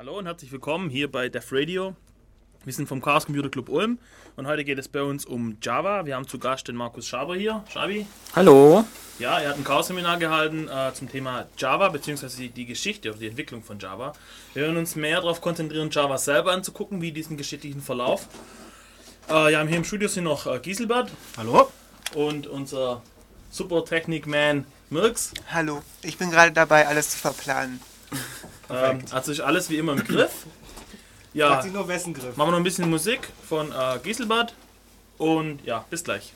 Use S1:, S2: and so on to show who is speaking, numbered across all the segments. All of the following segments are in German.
S1: Hallo und herzlich willkommen hier bei Def Radio. Wir sind vom Chaos Computer Club Ulm und heute geht es bei uns um Java. Wir haben zu Gast den Markus Schaber hier. Schabi?
S2: Hallo.
S1: Ja, er hat ein Chaos-Seminar gehalten äh, zum Thema Java bzw. die Geschichte oder die Entwicklung von Java. Wir werden uns mehr darauf konzentrieren, Java selber anzugucken, wie diesen geschichtlichen Verlauf. Äh, ja, hier im Studio sind noch äh, Gieselbert.
S2: Hallo.
S1: Und unser Super Technik-Man Mirks.
S3: Hallo, ich bin gerade dabei, alles zu verplanen.
S1: Ähm, also ist alles wie immer im Griff. Ja,
S2: Hat sie nur wessen Griff?
S1: machen wir noch ein bisschen Musik von äh, Gieselbert. Und ja, bis gleich.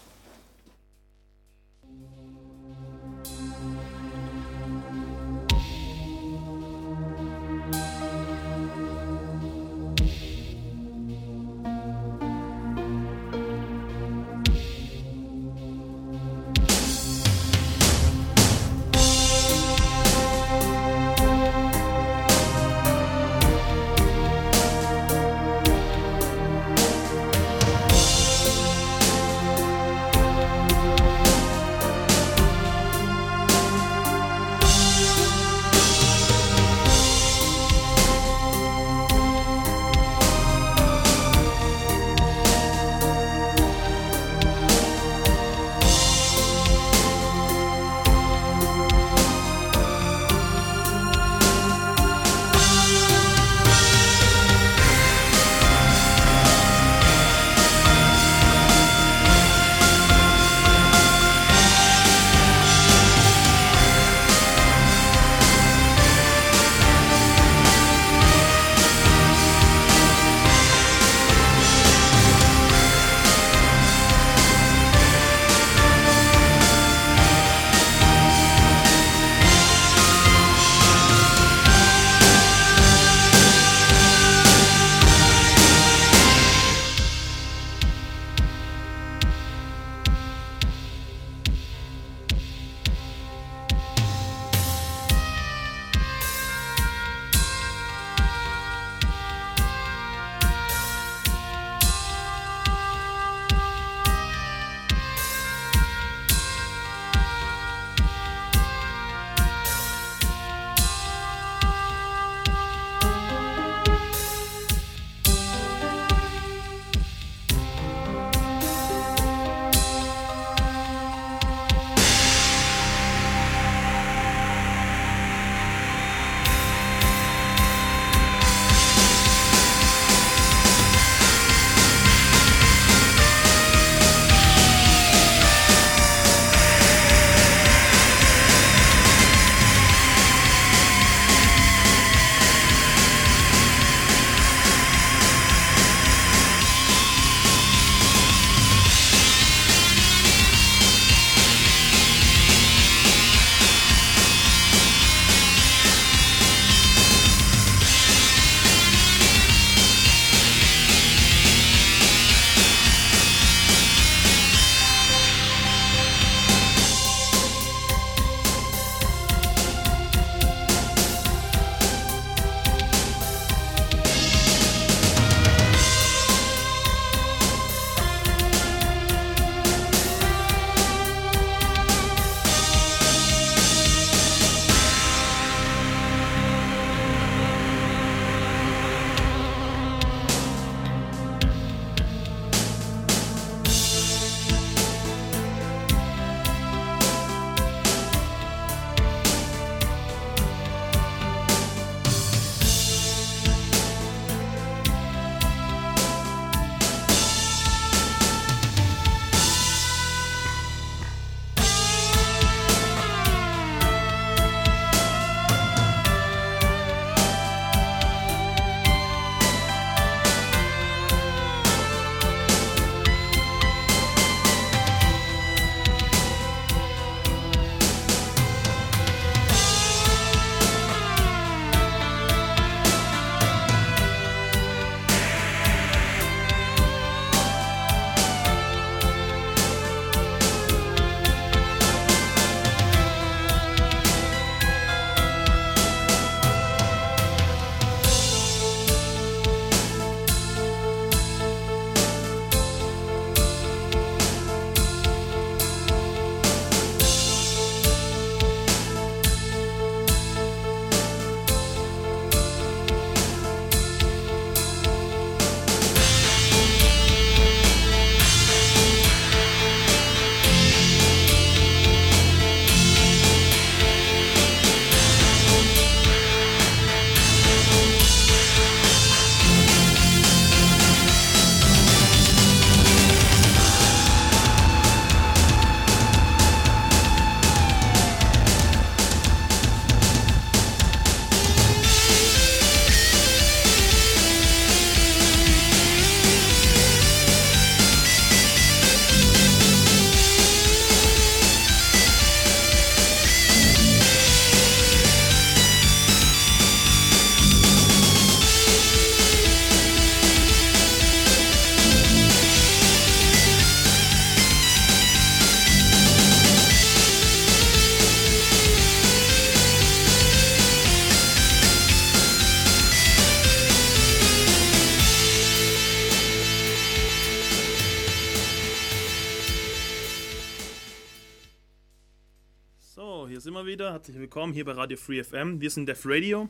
S1: Wieder. Herzlich willkommen hier bei Radio Free FM. Wir sind Def Radio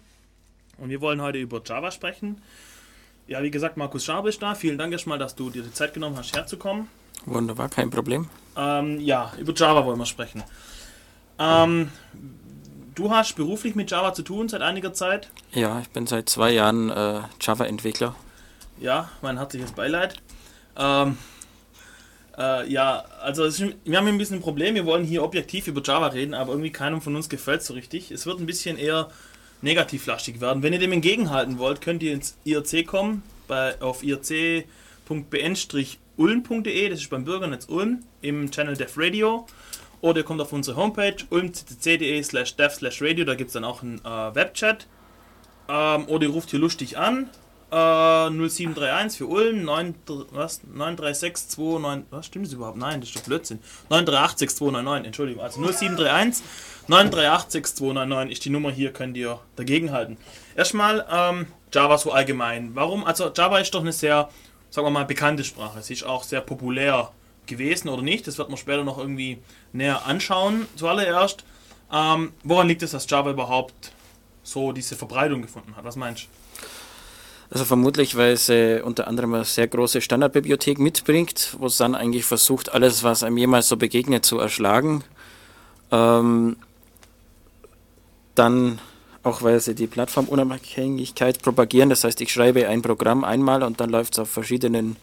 S1: und wir wollen heute über Java sprechen. Ja, wie gesagt, Markus Schabe ist da. Vielen Dank erstmal, dass du dir die Zeit genommen hast, herzukommen.
S2: Wunderbar, kein Problem.
S1: Ähm, ja, über Java wollen wir sprechen. Ähm, du hast beruflich mit Java zu tun seit einiger Zeit.
S2: Ja, ich bin seit zwei Jahren äh, Java-Entwickler.
S1: Ja, mein herzliches Beileid. Ähm, äh, ja, also ist, wir haben ein bisschen ein Problem. Wir wollen hier objektiv über Java reden, aber irgendwie keinem von uns gefällt so richtig. Es wird ein bisschen eher negativlastig werden. Wenn ihr dem entgegenhalten wollt, könnt ihr ins IRC kommen, bei, auf irc.bn-ulm.de, das ist beim Bürgernetz Ulm, im Channel Dev Radio. Oder ihr kommt auf unsere Homepage ulmccc.de slash dev slash radio, da gibt es dann auch einen äh, Webchat. Ähm, oder ihr ruft hier lustig an, äh, 0731 für Ulm, 9, was? 936299, was stimmt das überhaupt? Nein, das ist doch Blödsinn. 9386299, Entschuldigung, also 0731 9386299 ist die Nummer hier, könnt ihr dagegenhalten. Erstmal ähm, Java so allgemein. Warum? Also Java ist doch eine sehr, sagen wir mal, bekannte Sprache. Sie ist auch sehr populär gewesen oder nicht. Das wird man später noch irgendwie näher anschauen. Zuallererst, ähm, woran liegt es, dass Java überhaupt so diese Verbreitung gefunden hat? Was meinst du?
S2: Also vermutlich, weil sie unter anderem eine sehr große Standardbibliothek mitbringt, wo es dann eigentlich versucht, alles, was einem jemals so begegnet, zu erschlagen. Ähm, dann auch weil sie die Plattformunabhängigkeit propagieren. Das heißt, ich schreibe ein Programm einmal und dann läuft es auf verschiedenen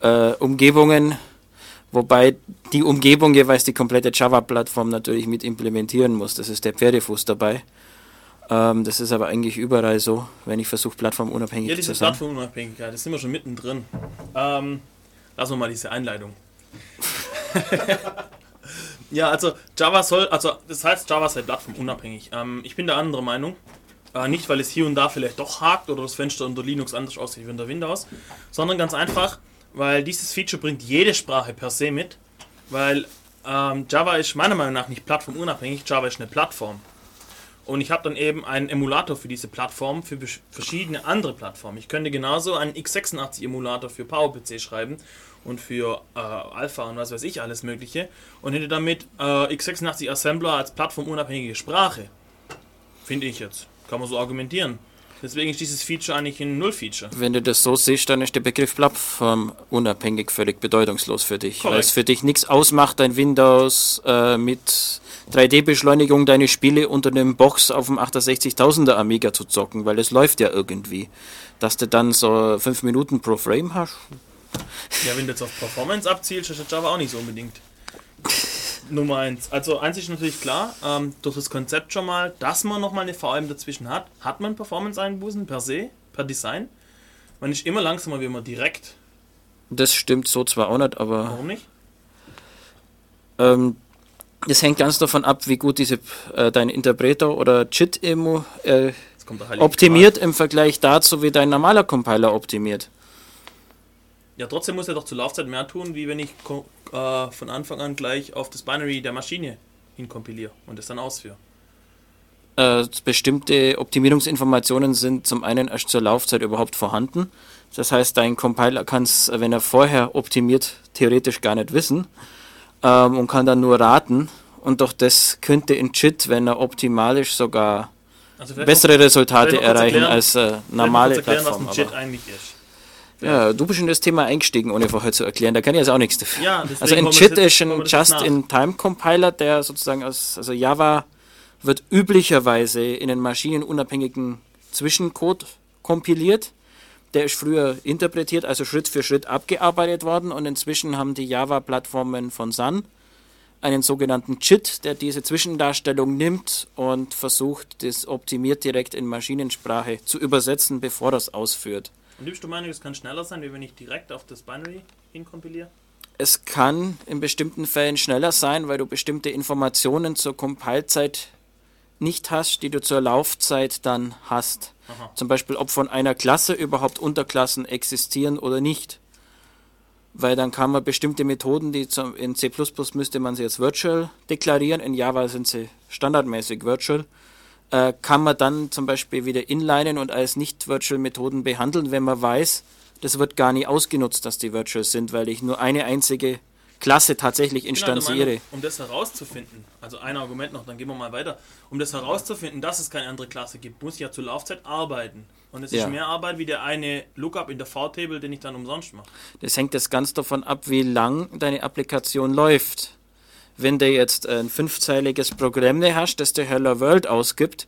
S2: äh, Umgebungen, wobei die Umgebung jeweils die komplette Java-Plattform natürlich mit implementieren muss. Das ist der Pferdefuß dabei. Ähm, das ist aber eigentlich überall so, wenn ich versuche, plattformunabhängig
S1: ja, zu sein. Ja, diese Plattformunabhängigkeit, das sind wir schon mittendrin. Ähm, lassen wir mal diese Einleitung. Ja, also Java soll, also das heißt Java sei plattformunabhängig. Ähm, ich bin der andere Meinung. Äh, nicht, weil es hier und da vielleicht doch hakt oder das Fenster unter Linux anders aussieht wie unter Windows, sondern ganz einfach, weil dieses Feature bringt jede Sprache per se mit, weil ähm, Java ist meiner Meinung nach nicht plattformunabhängig, Java ist eine Plattform. Und ich habe dann eben einen Emulator für diese Plattform, für verschiedene andere Plattformen. Ich könnte genauso einen x86-Emulator für PowerPC schreiben und für äh, Alpha und was weiß ich alles Mögliche und hätte damit äh, x86 Assembler als plattformunabhängige Sprache. Finde ich jetzt. Kann man so argumentieren. Deswegen ist dieses Feature eigentlich ein Null-Feature.
S2: Wenn du das so siehst, dann ist der Begriff plattformunabhängig völlig bedeutungslos für dich. Korrekt. Weil es für dich nichts ausmacht, dein Windows äh, mit 3D-Beschleunigung deine Spiele unter einem Box auf dem 68.000er Amiga zu zocken, weil es läuft ja irgendwie. Dass du dann so 5 Minuten pro Frame hast.
S1: Ja, wenn du jetzt auf Performance abzielst, ist Java auch nicht so unbedingt. Nummer eins. Also eins ist natürlich klar, ähm, durch das Konzept schon mal, dass man nochmal eine VM dazwischen hat, hat man Performance-Einbußen per se, per Design. Man ist immer langsamer, wie man direkt.
S2: Das stimmt so zwar auch nicht, aber.
S1: Warum nicht?
S2: Ähm, das hängt ganz davon ab, wie gut diese äh, dein Interpreter oder JIT-Emo äh, optimiert im Vergleich dazu, wie dein normaler Compiler optimiert.
S1: Ja, trotzdem muss er doch zur Laufzeit mehr tun, wie wenn ich äh, von Anfang an gleich auf das Binary der Maschine hinkompiliere und es dann ausführe.
S2: Äh, bestimmte Optimierungsinformationen sind zum einen erst zur Laufzeit überhaupt vorhanden. Das heißt, dein Compiler kann es, wenn er vorher optimiert, theoretisch gar nicht wissen ähm, und kann dann nur raten. Und doch das könnte in JIT, wenn er optimalisch sogar also bessere Resultate erreichen erklären, als äh, normale erklären, Plattform. Was ein JIT eigentlich ist. Ja, du bist in das Thema eingestiegen, ohne vorher zu erklären. Da kann ich jetzt auch nichts dafür. Ja, also ein JIT ist ein Just-in-Time-Compiler, der sozusagen aus, also Java wird üblicherweise in einen maschinenunabhängigen Zwischencode kompiliert. Der ist früher interpretiert, also Schritt für Schritt abgearbeitet worden und inzwischen haben die Java-Plattformen von Sun einen sogenannten JIT, der diese Zwischendarstellung nimmt und versucht, das optimiert direkt in Maschinensprache zu übersetzen, bevor das ausführt.
S1: Bist du Meinung, es kann schneller sein, wie wenn ich direkt auf das Binary hinkompiliere?
S2: Es kann in bestimmten Fällen schneller sein, weil du bestimmte Informationen zur Compilezeit nicht hast, die du zur Laufzeit dann hast. Aha. Zum Beispiel, ob von einer Klasse überhaupt Unterklassen existieren oder nicht. Weil dann kann man bestimmte Methoden, die zum, in C müsste man sie jetzt virtual deklarieren, in Java sind sie standardmäßig virtual, äh, kann man dann zum Beispiel wieder inlinen und als Nicht-Virtual-Methoden behandeln, wenn man weiß, das wird gar nicht ausgenutzt, dass die virtual sind, weil ich nur eine einzige Klasse tatsächlich
S1: der
S2: instanziere.
S1: Meinung, um das herauszufinden, also ein Argument noch, dann gehen wir mal weiter. Um das herauszufinden, dass es keine andere Klasse gibt, muss ich ja zur Laufzeit arbeiten. Und es ist
S2: Ja.
S1: mehr Arbeit wie der eine Lookup in der V-Table, den ich dann umsonst mache.
S2: Das hängt jetzt ganz davon ab, wie lang deine Applikation läuft. Wenn du jetzt ein fünfzeiliges Programm hast, das der Hello World ausgibt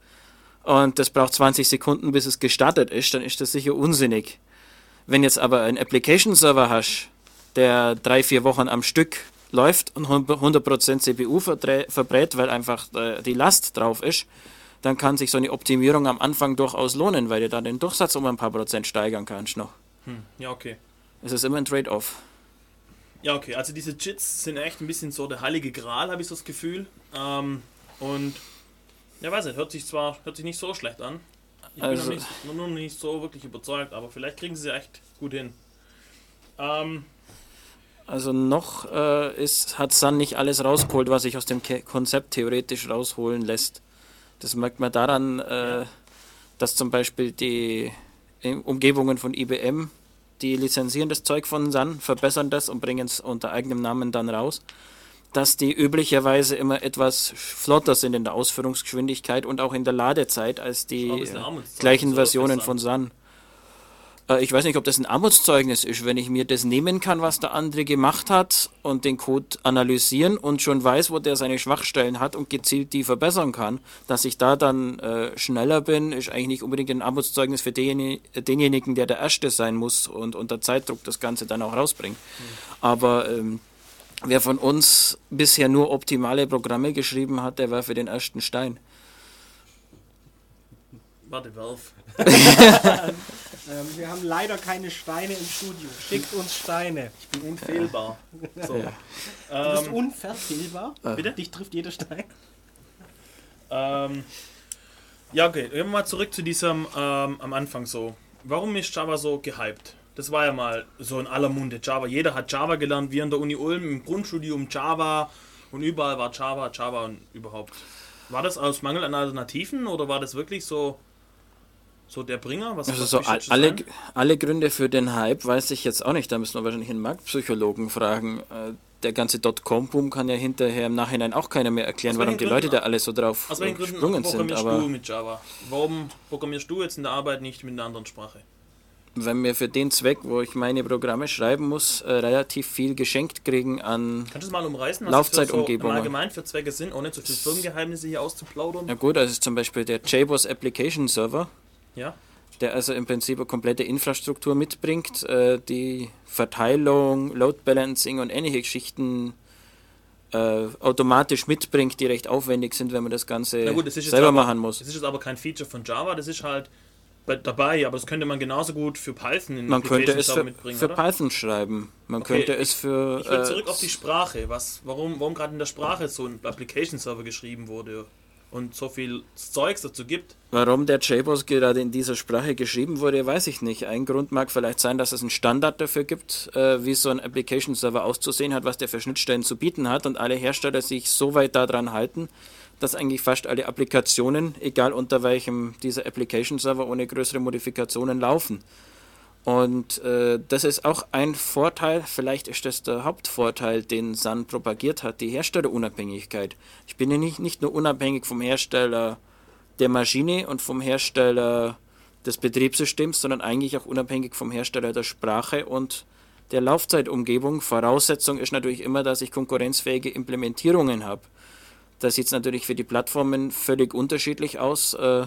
S2: und das braucht 20 Sekunden, bis es gestartet ist, dann ist das sicher unsinnig. Wenn jetzt aber ein Application Server hast, der drei, vier Wochen am Stück läuft und 100% CPU verbrät, weil einfach äh, die Last drauf ist, dann kann sich so eine Optimierung am Anfang durchaus lohnen, weil du dann den Durchsatz um ein paar Prozent steigern kannst noch.
S1: Hm, ja, okay.
S2: Es ist immer ein Trade-off.
S1: Ja, okay. Also diese Chits sind echt ein bisschen so der heilige Gral, habe ich so das Gefühl. Ähm, und ja, weiß nicht, hört sich zwar hört sich nicht so schlecht an. Ich bin
S2: Also-
S1: noch nicht, nur noch nicht so wirklich überzeugt, aber vielleicht kriegen sie echt gut hin. Ähm,
S2: Also noch äh, ist, hat Sun nicht alles rausgeholt, was sich aus dem Ke Konzept theoretisch rausholen lässt. Das merkt man daran, äh, dass zum Beispiel die Umgebungen von IBM, die lizenzieren das Zeug von Sun, verbessern das und bringen es unter eigenem Namen dann raus. Dass die üblicherweise immer etwas flotter sind in der Ausführungsgeschwindigkeit und auch in der Ladezeit als die gleichen? Versionen von Sun. Äh, Ich weiß nicht, ob das ein Armutszeugnis ist, wenn ich mir das nehmen kann, was der andere gemacht hat und den Code analysieren und schon weiß, wo der seine Schwachstellen hat und gezielt die verbessern kann. Dass ich da dann äh, schneller bin, ist eigentlich nicht unbedingt ein Armutszeugnis für denjenigen, denjenigen, der der Erste sein muss und unter Zeitdruck das Ganze dann auch rausbringt. Aber ähm, wer von uns bisher nur optimale Programme geschrieben hat, der war für den ersten Stein.
S1: warte, Valve.
S4: Ähm, wir haben leider keine Steine im Studio. Schickt uns Steine.
S1: Ich bin unfehlbar. So.
S4: Du bist
S1: Ähm,
S4: unverfehlbar.
S1: bitte?
S4: Dich trifft jeder Stein.
S1: Ähm, ja, okay. Gehen wir mal zurück zu diesem ähm, am Anfang so. Warum ist Java so gehypt? Das war ja mal so in aller Munde Java. Jeder hat Java gelernt, wir an der Uni Ulm im Grundstudium Java und überall war Java, Java und überhaupt. War das aus Mangel an Alternativen oder war das wirklich so so der Bringer? Was,
S2: Also so alle, alle Gründe für den Hype weiß ich jetzt auch nicht. Da müssen wir wahrscheinlich einen Marktpsychologen fragen. Äh, Der ganze Dotcom-Boom kann ja hinterher im Nachhinein auch keiner mehr erklären, warum die Leute
S1: Gründen-
S2: da alle so drauf
S1: Aus
S2: äh,
S1: welchen Gründen
S2: gesprungen sind.
S1: programmierst
S2: Aber
S1: du mit Java? Warum programmierst du jetzt in der Arbeit nicht mit einer anderen Sprache?
S2: wenn wir für den Zweck, wo ich meine Programme schreiben muss, äh, relativ viel geschenkt kriegen an.
S1: Kannst du es mal umreißen, was
S2: Laufzeitumgebungen.
S1: so allgemein für Zwecke sind, ohne zu viele Firmengeheimnisse hier auszuplaudern?
S2: Na gut, ist zum Beispiel der JBoss Application Server.
S1: Ja.
S2: der also im Prinzip eine komplette Infrastruktur mitbringt, äh, die Verteilung, Load Balancing und ähnliche Geschichten äh, automatisch mitbringt, die recht aufwendig sind, wenn man das Ganze
S1: gut, das
S2: selber
S1: aber,
S2: machen muss.
S1: Das ist jetzt aber kein Feature von Java, das ist halt bei, dabei, aber das könnte man genauso gut für Python in
S2: Man könnte es für,
S1: mitbringen,
S2: für? Python schreiben. Man
S1: Okay,
S2: könnte
S1: ich-
S2: es für.
S1: Ich will
S2: äh,
S1: zurück auf die Sprache. Was, warum warum gerade in der Sprache so ein Application Server geschrieben wurde und so viel Zeugs dazu gibt.
S2: Warum der JBoss gerade in dieser Sprache geschrieben wurde, weiß ich nicht. Ein Grund mag vielleicht sein, dass es einen Standard dafür gibt, äh, wie so ein Application Server auszusehen hat, was der für Schnittstellen zu bieten hat und alle Hersteller sich so weit daran halten, dass eigentlich fast alle Applikationen, egal unter welchem dieser Application Server, ohne größere Modifikationen laufen. Und äh, das ist auch ein Vorteil, vielleicht ist das der Hauptvorteil, den Sun propagiert hat, die Herstellerunabhängigkeit. Ich bin ja nicht, nicht nur unabhängig vom Hersteller der Maschine und vom Hersteller des Betriebssystems, sondern eigentlich auch unabhängig vom Hersteller der Sprache und der Laufzeitumgebung. Voraussetzung ist natürlich immer, dass ich konkurrenzfähige Implementierungen habe. Da sieht natürlich für die Plattformen völlig unterschiedlich aus. Äh,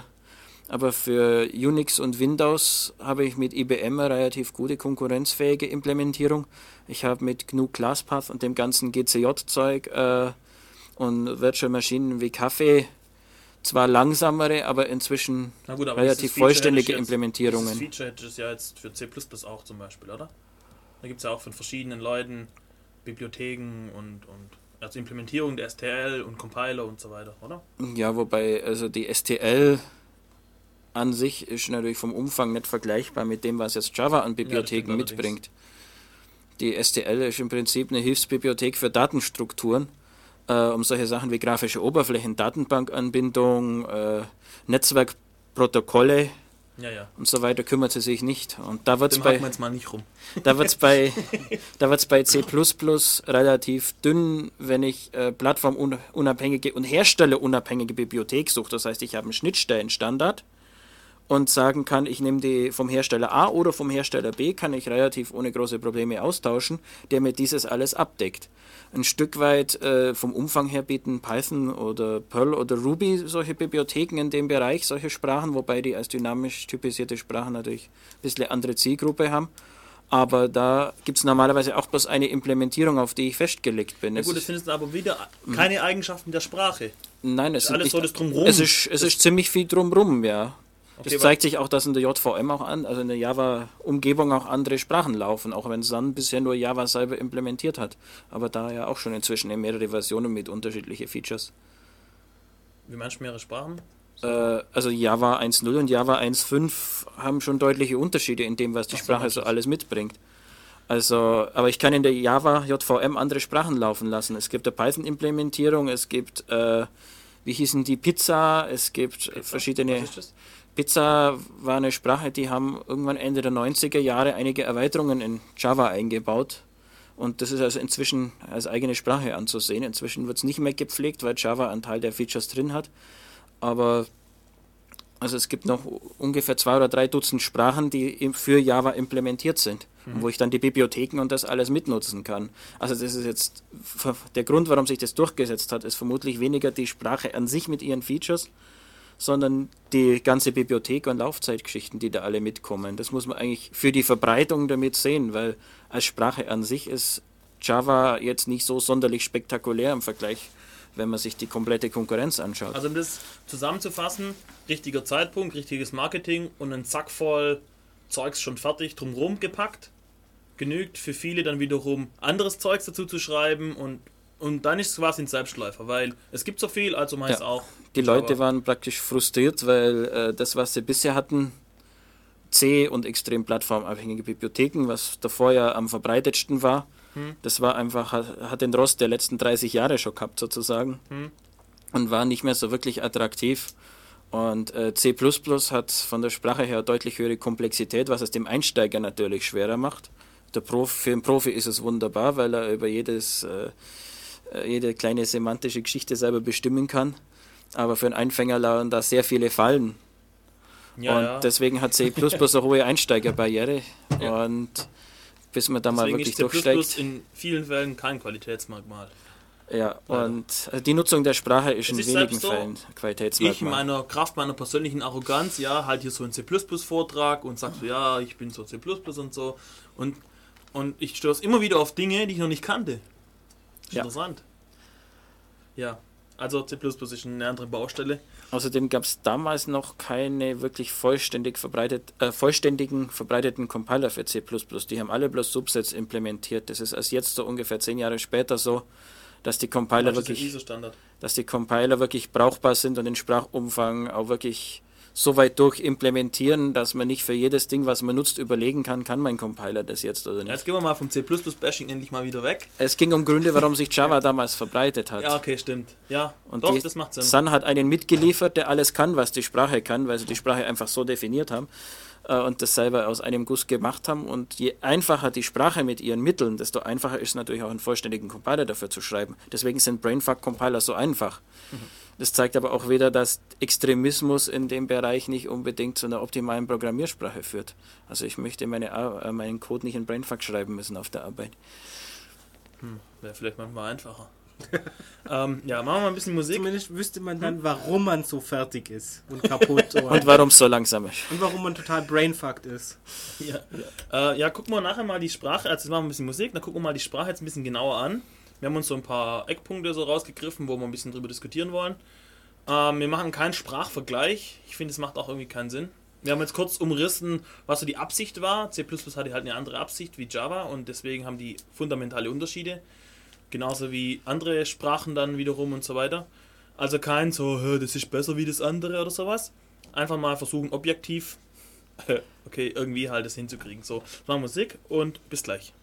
S2: aber für Unix und Windows habe ich mit IBM eine relativ gute konkurrenzfähige Implementierung. Ich habe mit GNU ClassPath und dem ganzen GCJ-Zeug äh, und Virtual Maschinen wie Kaffee zwar langsamere, aber inzwischen
S1: gut, aber
S2: relativ vollständige
S1: jetzt-
S2: Implementierungen.
S1: Dieses Feature hätte es ja jetzt für C auch zum Beispiel, oder? Da gibt es ja auch von verschiedenen Leuten Bibliotheken und, und also Implementierung der STL und Compiler und so weiter, oder?
S2: Ja, wobei, also die STL an sich ist natürlich vom Umfang nicht vergleichbar mit dem, was jetzt Java an Bibliotheken
S1: allerdings.
S2: mitbringt. Die STL ist im Prinzip eine Hilfsbibliothek für Datenstrukturen, äh, um solche Sachen wie grafische Oberflächen, Datenbankanbindung, äh, Netzwerkprotokolle
S1: Ja, ja.
S2: und so weiter kümmert sie sich nicht. Und da wird es bei, da wird's bei, da wird's bei C++ relativ dünn, wenn ich äh, plattformunabhängige und herstellerunabhängige Bibliothek suche. Das heißt, ich habe einen Schnittstellenstandard und sagen kann, ich nehme die vom Hersteller A oder vom Hersteller B, kann ich relativ ohne große Probleme austauschen, der mir dieses alles abdeckt. Ein Stück weit äh, vom Umfang her bieten Python oder Perl oder Ruby solche Bibliotheken in dem Bereich, solche Sprachen, wobei die als dynamisch typisierte Sprachen natürlich ein bisschen andere Zielgruppe haben. Aber da gibt es normalerweise auch bloß eine Implementierung, auf die ich festgelegt bin.
S1: Ja gut,
S2: ist-
S1: das sind aber wieder keine Eigenschaften der Sprache.
S2: Nein, es, sind
S1: alles so das Drumrum.
S2: es, ist, es ist ziemlich viel drumrum, ja.
S1: Okay,
S2: es zeigt sich auch, dass in der JVM auch an, also in der Java-Umgebung auch andere Sprachen laufen, auch wenn Sun bisher nur Java selber implementiert hat. Aber da ja auch schon inzwischen in mehrere Versionen mit unterschiedliche Features.
S1: Wie meinst du mehrere Sprachen?
S2: Äh, also Java 1.0 und Java 1.5 haben schon deutliche Unterschiede in dem, was die
S1: Ach
S2: Sprache so alles mitbringt. Also, aber ich kann in der Java JVM andere Sprachen laufen lassen. Es gibt eine Python-Implementierung, es gibt, äh, wie hießen die, Pizza, es gibt äh, verschiedene.
S1: Was ist das?
S2: Pizza war eine Sprache, die haben irgendwann Ende der 90er Jahre einige Erweiterungen in Java eingebaut. Und das ist also inzwischen als eigene Sprache anzusehen. Inzwischen wird es nicht mehr gepflegt, weil Java einen Teil der Features drin hat. Aber also es gibt noch ungefähr zwei oder drei Dutzend Sprachen, die für Java implementiert sind, und wo ich dann die Bibliotheken und das alles mitnutzen kann. Also das ist jetzt der Grund, warum sich das durchgesetzt hat, ist vermutlich weniger die Sprache an sich mit ihren Features, sondern die ganze Bibliothek und Laufzeitgeschichten, die da alle mitkommen. Das muss man eigentlich für die Verbreitung damit sehen, weil als Sprache an sich ist Java jetzt nicht so sonderlich spektakulär im Vergleich, wenn man sich die komplette Konkurrenz anschaut.
S1: Also um das zusammenzufassen, richtiger Zeitpunkt, richtiges Marketing und ein Sack voll Zeugs schon fertig drumherum gepackt. Genügt für viele dann wiederum anderes Zeugs dazu zu schreiben und, und dann ist es quasi ein Selbstläufer, weil es gibt so viel, also meist
S2: Ja.
S1: auch.
S2: Die
S1: Java.
S2: Leute waren praktisch frustriert, weil äh, das, was sie bisher hatten, C und extrem plattformabhängige Bibliotheken, was davor ja am verbreitetsten war, das war einfach, hat, den Rost der letzten 30 Jahre schon gehabt sozusagen
S1: Hm.
S2: und war nicht mehr so wirklich attraktiv. Und äh, C hat von der Sprache her deutlich höhere Komplexität, was es dem Einsteiger natürlich schwerer macht. Der Prof, für einen Profi ist es wunderbar, weil er über jedes, äh, jede kleine semantische Geschichte selber bestimmen kann. Aber für einen Einfänger lauern da sehr viele Fallen.
S1: Ja,
S2: und
S1: ja.
S2: deswegen hat C eine hohe Einsteigerbarriere.
S1: Ja.
S2: Und bis man da mal
S1: Deswegen
S2: wirklich
S1: ist C++
S2: durchsteigt.
S1: in vielen Fällen kein Qualitätsmerkmal.
S2: Ja,
S1: Leider.
S2: und äh, die Nutzung der Sprache ist
S1: Es
S2: in
S1: ist
S2: wenigen
S1: so,
S2: Fällen
S1: Ich in
S2: Qualitätsmerkmal.
S1: meiner Kraft meiner persönlichen Arroganz, ja, halt hier so einen C++-Vortrag und sag so, ja, ich bin so C++ und so. Und, und ich stoße immer wieder auf Dinge, die ich noch nicht kannte.
S2: Ja.
S1: interessant. Ja, also C++ ist eine andere Baustelle.
S2: Außerdem gab es damals noch keine wirklich vollständig verbreitet, äh, vollständigen verbreiteten Compiler für C++. Die haben alle bloß Subsets implementiert. Das ist erst jetzt so ungefähr zehn Jahre später so, dass die Compiler
S1: Das
S2: wirklich dass die Compiler wirklich brauchbar sind und den Sprachumfang auch wirklich so weit durch implementieren, dass man nicht für jedes Ding, was man nutzt, überlegen kann, kann mein Compiler das jetzt oder nicht.
S1: jetzt gehen wir mal vom C++-Bashing endlich mal wieder weg.
S2: Es ging um Gründe, warum sich Java damals verbreitet hat.
S1: Ja, okay, stimmt. Ja,
S2: Und
S1: doch, das macht Sinn.
S2: Sun hat einen mitgeliefert, der alles kann, was die Sprache kann, weil sie die Sprache einfach so definiert haben äh, und das selber aus einem Guss gemacht haben. Und je einfacher die Sprache mit ihren Mitteln, desto einfacher ist es natürlich auch einen vollständigen Compiler dafür zu schreiben. Deswegen sind Brainfuck-Compiler so einfach. Das zeigt aber auch wieder, dass Extremismus in dem Bereich nicht unbedingt zu einer optimalen Programmiersprache führt. Also ich möchte meine, äh, meinen Code nicht in Brainfuck schreiben müssen auf der Arbeit.
S1: Wäre vielleicht manchmal einfacher. ähm, ja, machen wir mal ein bisschen Musik.
S4: Zumindest wüsste man dann, warum man so fertig ist und kaputt und,
S2: Und warum es so langsam ist.
S4: und warum man total brainfucked ist.
S1: Ja, äh, ja gucken wir nachher mal die Sprache, also jetzt machen wir ein bisschen Musik, dann gucken wir mal die Sprache jetzt ein bisschen genauer an. Wir haben uns so ein paar Eckpunkte so rausgegriffen, wo wir ein bisschen drüber diskutieren wollen. Ähm, wir machen keinen Sprachvergleich. Ich finde, es macht auch irgendwie keinen Sinn. Wir haben jetzt kurz umrissen, was so die Absicht war. C hatte halt eine andere Absicht wie Java und deswegen haben die fundamentale Unterschiede. Genauso wie andere Sprachen dann wiederum und so weiter. Also kein so, "Hä, das ist besser wie das andere oder sowas. Einfach mal versuchen, objektiv, okay, irgendwie halt das hinzukriegen. So, machen Musik und bis gleich.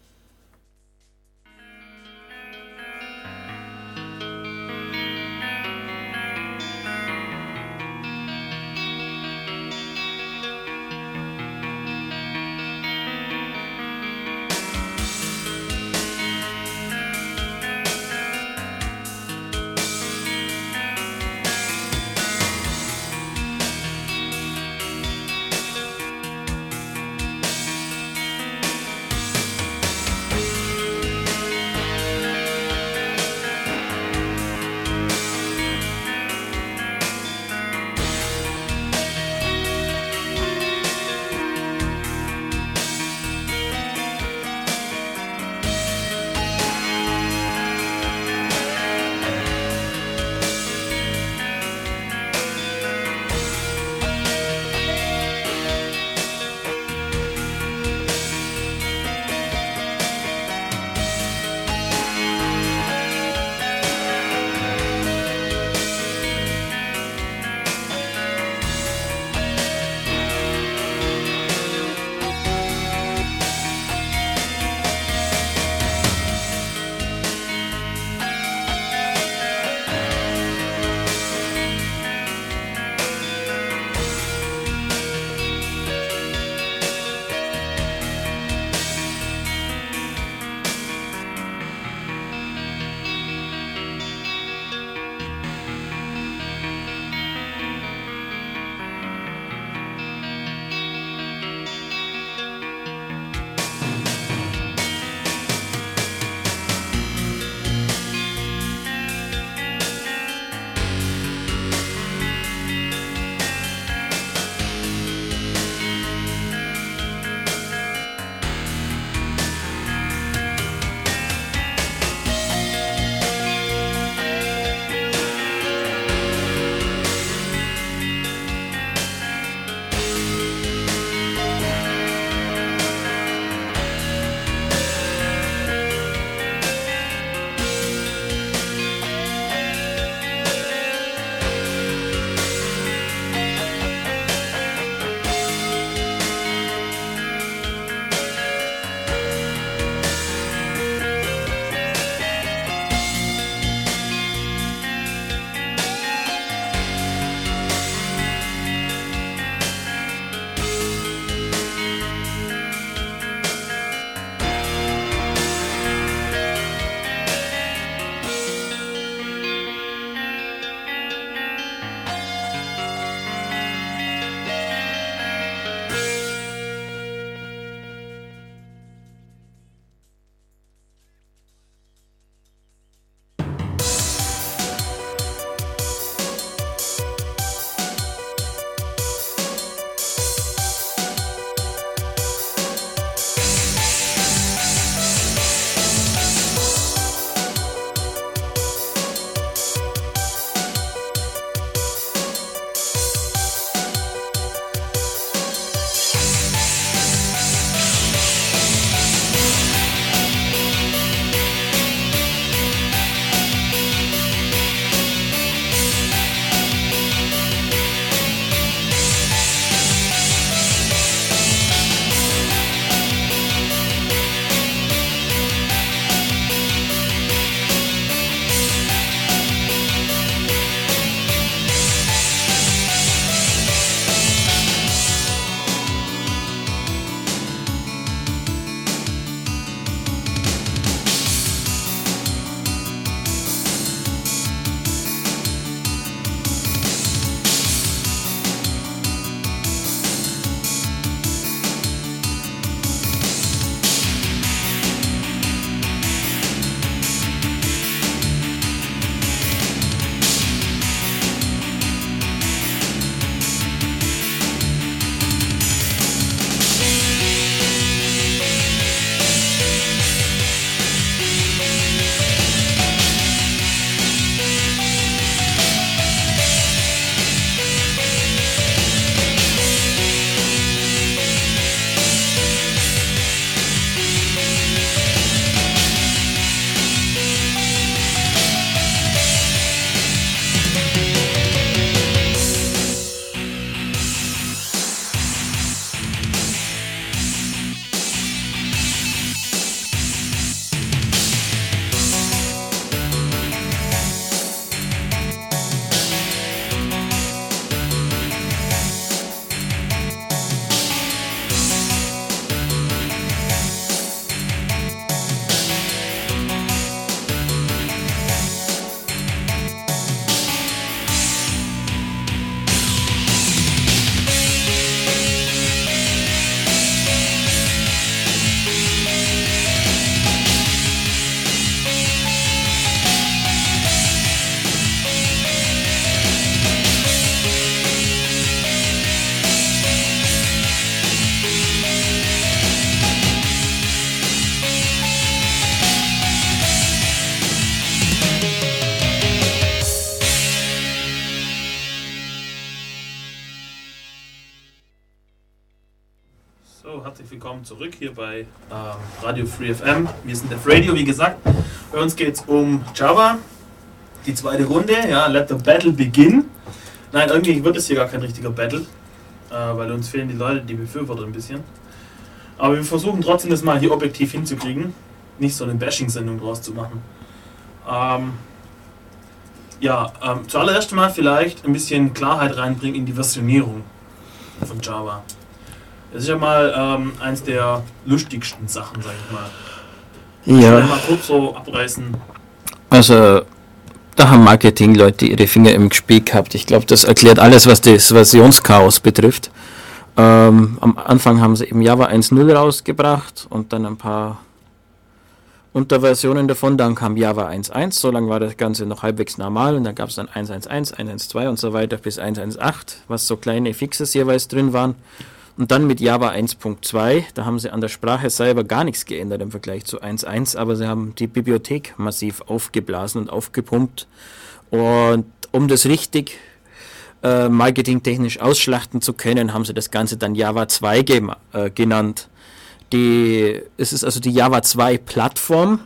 S1: Zurück hier bei ähm, Radio Free FM. Wir sind Def Radio, wie gesagt. Bei uns geht es um Java, die zweite Runde. Ja, let the battle begin. Nein, irgendwie wird es hier gar kein richtiger Battle, äh, weil uns fehlen die Leute, die Befürworter ein bisschen. Aber wir versuchen trotzdem das mal hier objektiv hinzukriegen, nicht so eine Bashing-Sendung draus zu machen. Ähm, ja, ähm, zuallererst mal vielleicht ein bisschen Klarheit reinbringen in die Versionierung von Java. Das ist ja mal ähm, eins der lustigsten Sachen, sag ich mal.
S2: Ja.
S1: Mal kurz so abreißen.
S2: Also, da haben Marketingleute ihre Finger im Spiel gehabt. Ich glaube, das erklärt alles, was das Versionschaos betrifft. Ähm, am Anfang haben sie eben Java 1.0 rausgebracht und dann ein paar Unterversionen davon. Dann kam Java 1.1, so lange war das Ganze noch halbwegs normal und dann gab es dann 1.1.1, 1.1.2 und so weiter bis 1.1.8, was so kleine Fixes jeweils drin waren. Und dann mit Java 1.2, da haben sie an der Sprache selber gar nichts geändert im Vergleich zu 1.1, aber sie haben die Bibliothek massiv aufgeblasen und aufgepumpt. Und um das richtig äh, marketingtechnisch ausschlachten zu können, haben sie das Ganze dann Java 2 ge äh, genannt. Die, es ist also die Java 2 Plattform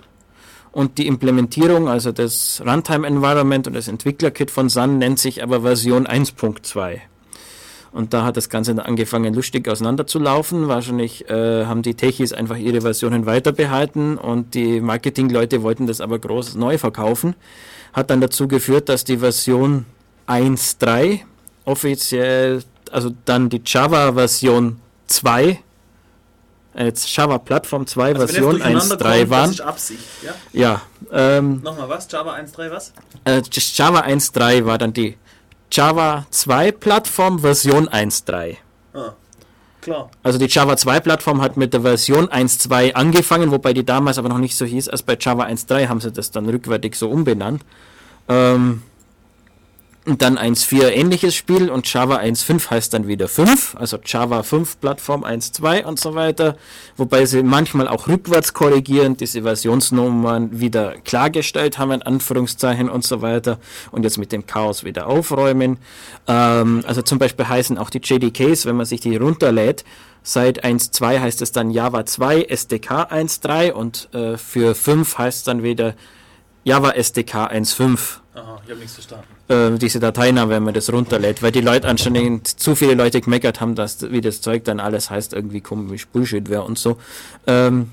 S2: und die Implementierung, also das Runtime Environment und das Entwicklerkit von Sun nennt sich aber Version 1.2. Und da hat das Ganze dann angefangen, lustig auseinanderzulaufen. Wahrscheinlich äh, haben die Techies einfach ihre Versionen weiter behalten und die Marketingleute wollten das aber groß neu verkaufen. Hat dann dazu geführt, dass die Version 1.3 offiziell, also dann die Java-Version 2, äh, jetzt Java Plattform 2
S1: Also
S2: Version 1.3 waren.
S1: Das ist Absicht, ja?
S2: Ja, ähm,
S1: Nochmal was? Java 1.3 was?
S2: äh, Java 1.3 war dann die Java 2 Plattform Version 1.3.
S1: Ah, klar.
S2: Also die Java 2 Plattform hat mit der Version 1.2 angefangen, wobei die damals aber noch nicht so hieß. Als bei Java 1.3 haben sie das dann rückwärtig so umbenannt. Ähm, und dann 1.4 ähnliches Spiel und Java 1.5 heißt dann wieder 5, also Java 5 Plattform 1.2 und so weiter, wobei sie manchmal auch rückwärts korrigieren, diese Versionsnummern wieder klargestellt haben, in Anführungszeichen und so weiter und jetzt mit dem Chaos wieder aufräumen. Ähm, also zum Beispiel heißen auch die JDKs, wenn man sich die runterlädt, seit 1.2 heißt es dann Java 2 SDK 1.3 und äh, für 5 heißt es dann wieder Java SDK 1.5
S1: Aha, ich habe nichts verstanden.
S2: äh, diese Dateinamen, wenn man das runterlädt, weil die Leute anscheinend zu viele Leute gemeckert haben, dass wie das Zeug dann alles heißt, irgendwie komisch Bullshit wäre und so. Ähm,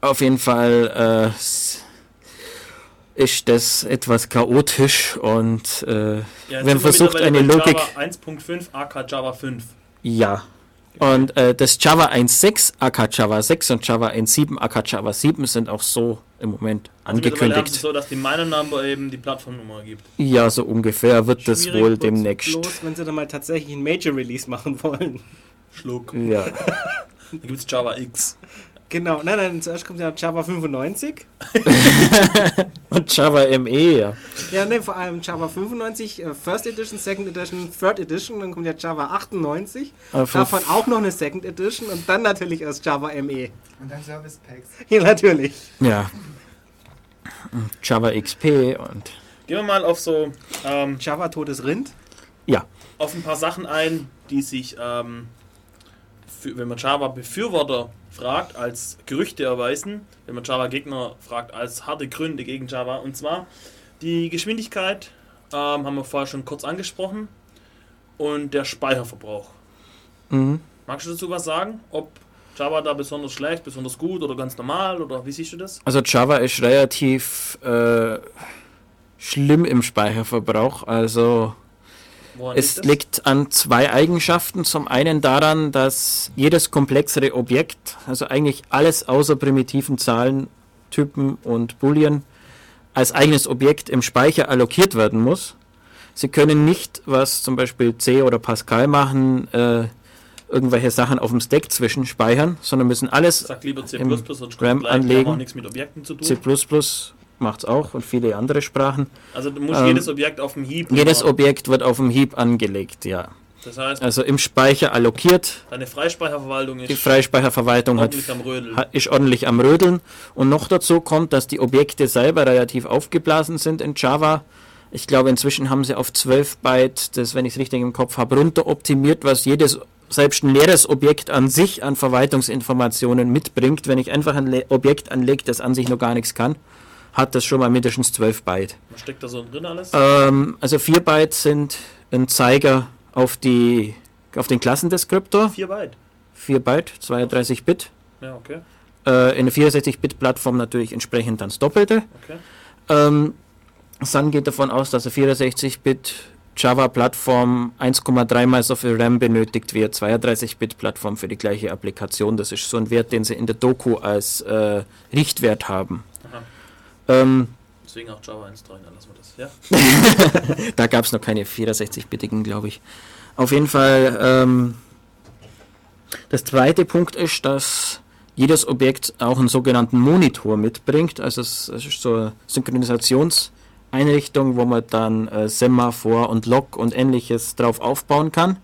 S2: auf jeden Fall äh, ist das etwas chaotisch und äh,
S1: Ja, wir
S2: versucht
S1: mittlerweile
S2: eine Logik,
S1: Java 1.5 AK Java 5.
S2: ja. Und äh, das Java 1.6 AK Java 6 und Java 1.7 AK Java 7 sind auch so im Moment
S1: Also
S2: angekündigt.
S1: so, dass die Miner Number eben die Plattformnummer gibt.
S2: Ja, so ungefähr wird das
S1: Schwierig,
S2: wohl
S1: wird's
S2: demnächst.
S4: Bloß, wenn sie dann mal tatsächlich einen Major Release machen wollen.
S1: Schluck.
S2: Ja.
S1: Dann gibt es Java X.
S4: Genau, nein, nein, zuerst kommt ja Java 95.
S2: Und Java ME, ja.
S4: Ja, ne, vor allem Java 95, äh, First Edition, Second Edition, Third Edition, dann kommt ja Java 98,
S2: Aber für-
S4: davon auch noch eine Second Edition und dann natürlich erst Java ME.
S3: Und dann Service Packs.
S4: Ja, natürlich.
S2: Ja. Und Java XP und
S1: Gehen wir mal auf so ähm,
S4: Java totes Rind.
S2: ja.
S1: auf ein paar Sachen ein, die sich, ähm, für, wenn man Java-Befürworter fragt, als Gerüchte erweisen, wenn man Java-Gegner fragt, als harte Gründe gegen Java. Und zwar die Geschwindigkeit, ähm, haben wir vorher schon kurz angesprochen, und der Speicherverbrauch.
S2: Mhm.
S1: Magst du dazu was sagen? Ob Java da besonders schlecht, besonders gut oder ganz normal oder wie siehst du das?
S2: Also Java ist relativ äh, schlimm im Speicherverbrauch. Also
S1: Woran
S2: es liegt an zwei Eigenschaften. Zum einen daran, dass jedes komplexere Objekt, also eigentlich alles außer primitiven Zahlen, Typen und Boolean, als eigenes Objekt im Speicher allokiert werden muss. Sie können nicht, was zum Beispiel C oder Pascal machen, äh, irgendwelche Sachen auf dem Stack zwischenspeichern, sondern müssen alles
S1: Sag lieber C++,
S2: im RAM anlegen. C++ macht es auch und viele andere Sprachen.
S1: Also du musst
S2: Ähm,
S1: jedes Objekt auf dem Heap
S2: Jedes
S1: immer-
S2: Objekt wird auf dem Heap angelegt, ja.
S1: Das heißt,
S2: Also im Speicher allokiert.
S1: deine Freispeicherverwaltung ist
S2: Die Freispeicherverwaltung hat,
S1: ordentlich am Rödeln.
S2: hat, ist ordentlich am Rödeln. Und noch dazu kommt, dass die Objekte selber relativ aufgeblasen sind in Java. Ich glaube, inzwischen haben sie auf 12 Byte, das, wenn ich es richtig im Kopf habe, runter optimiert, was jedes selbst ein leeres Objekt an sich an Verwaltungsinformationen mitbringt, wenn ich einfach ein Le Objekt anlege, das an sich noch gar nichts kann, hat das schon mal mindestens 12 Byte.
S1: Was steckt da so drin alles?
S2: Ähm, also 4 Byte sind ein Zeiger auf, die, auf den Klassendeskriptor.
S1: 4 Byte.
S2: 4 Byte, 32 Bit.
S1: Ja, okay.
S2: Äh, in der 64-Bit-Plattform natürlich entsprechend dann das Doppelte.
S1: okay.
S2: Ähm, Sun geht davon aus, dass eine 64-Bit Java-Plattform 1,3 mal so viel RAM benötigt wie eine 32-Bit-Plattform für die gleiche Applikation. Das ist so ein Wert, den sie in der Doku als äh, Richtwert haben. Ähm,
S1: Deswegen auch Java 1.3, dann lassen wir das. Ja?
S2: da gab es noch keine 64-Bittigen, glaube ich. Auf jeden Fall, ähm, das zweite Punkt ist, dass jedes Objekt auch einen sogenannten Monitor mitbringt. Also es, es ist so eine Synchronisationseinrichtung, wo man dann äh, Semaphor und Log und ähnliches drauf aufbauen kann.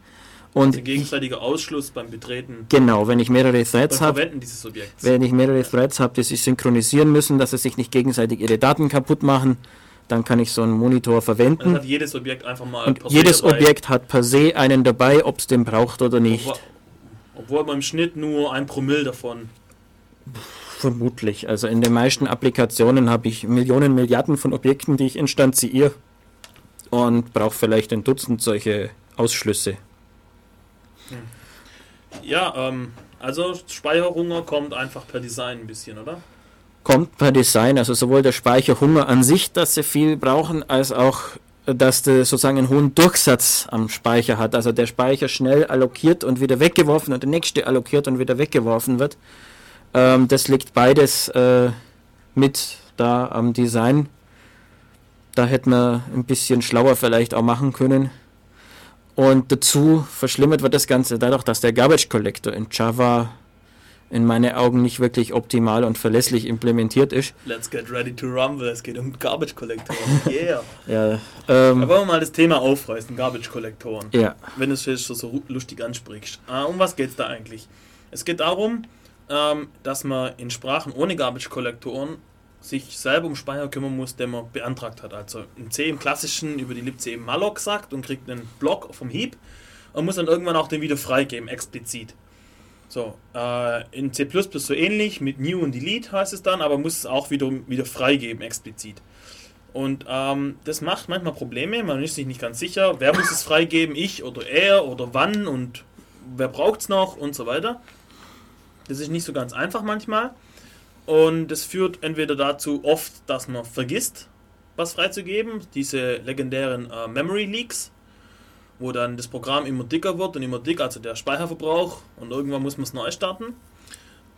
S2: Und
S1: Der gegenseitige Ausschluss beim Betreten,
S2: genau, wenn ich mehrere
S1: beim
S2: Threads habe, wenn ich mehrere Threads habe, die sich synchronisieren müssen, dass sie sich nicht gegenseitig ihre Daten kaputt machen, dann kann ich so einen Monitor verwenden.
S1: hat jedes Objekt einfach mal
S2: Und jedes
S1: dabei.
S2: Objekt hat per se einen dabei, ob es den braucht oder nicht.
S1: Obwohl, obwohl man im Schnitt nur ein Promille davon.
S2: Vermutlich. Also in den meisten Applikationen habe ich Millionen, Milliarden von Objekten, die ich instanziere und brauche vielleicht ein Dutzend solche Ausschlüsse.
S1: Ja, ähm, also Speicherhunger kommt einfach per Design ein bisschen, oder?
S2: Kommt per Design, also sowohl der Speicherhunger an sich, dass sie viel brauchen, als auch, dass der sozusagen einen hohen Durchsatz am Speicher hat. Also der Speicher schnell allokiert und wieder weggeworfen und der nächste allokiert und wieder weggeworfen wird. Ähm, das liegt beides äh, mit da am Design. Da hätten wir ein bisschen schlauer vielleicht auch machen können. Und dazu verschlimmert wird das Ganze dadurch, dass der Garbage Collector in Java in meinen Augen nicht wirklich optimal und verlässlich implementiert ist.
S1: Let's get ready to rumble. Es geht um Garbage Kollektoren. Yeah.
S2: Ja,
S1: Da
S2: ähm,
S1: wollen wir mal das Thema aufreißen, Garbage Kollektoren.
S2: ja,
S1: Wenn du es jetzt so, so lustig ansprichst. Äh, um was geht es da eigentlich? Es geht darum, ähm, dass man in Sprachen ohne Garbage-Kollektoren sich selber um Speicher kümmern muss, den man beantragt hat. Also in C im klassischen über die libc malloc sagt und kriegt einen Block vom Heap und muss dann irgendwann auch den wieder freigeben, explizit. So, äh, in C++ so ähnlich, mit New und Delete heißt es dann, aber muss es auch wieder, wieder freigeben, explizit. Und ähm, das macht manchmal Probleme, man ist sich nicht ganz sicher, wer muss es freigeben, ich oder er oder wann und wer braucht es noch und so weiter. Das ist nicht so ganz einfach manchmal. Und das führt entweder dazu oft, dass man vergisst, was freizugeben, diese legendären äh, Memory Leaks, wo dann das Programm immer dicker wird und immer dicker, also der Speicherverbrauch und irgendwann muss man es neu starten.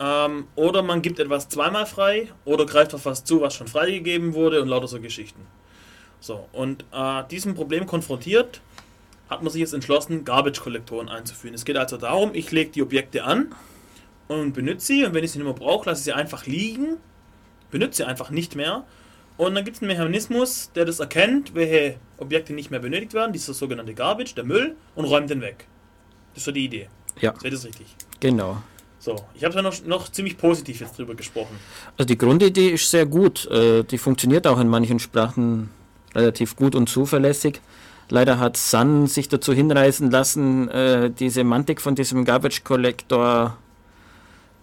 S1: Ähm, oder man gibt etwas zweimal frei oder greift auf was zu, was schon freigegeben wurde und lauter so Geschichten. So, und äh, diesem Problem konfrontiert, hat man sich jetzt entschlossen, Garbage-Kollektoren einzuführen. Es geht also darum, ich lege die Objekte an und benutze sie und wenn ich sie nicht mehr brauche, lasse ich sie einfach liegen, benutze sie einfach nicht mehr und dann gibt es einen Mechanismus, der das erkennt, welche Objekte nicht mehr benötigt werden, dieser sogenannte Garbage, der Müll, und räumt den weg. Das ist so die Idee.
S2: ja,
S1: Seht ihr das richtig?
S2: genau.
S1: So, ich habe ja noch, noch ziemlich positiv jetzt drüber gesprochen.
S2: Also die Grundidee ist sehr gut. Äh, die funktioniert auch in manchen Sprachen relativ gut und zuverlässig. Leider hat Sun sich dazu hinreißen lassen, äh, die Semantik von diesem Garbage Collector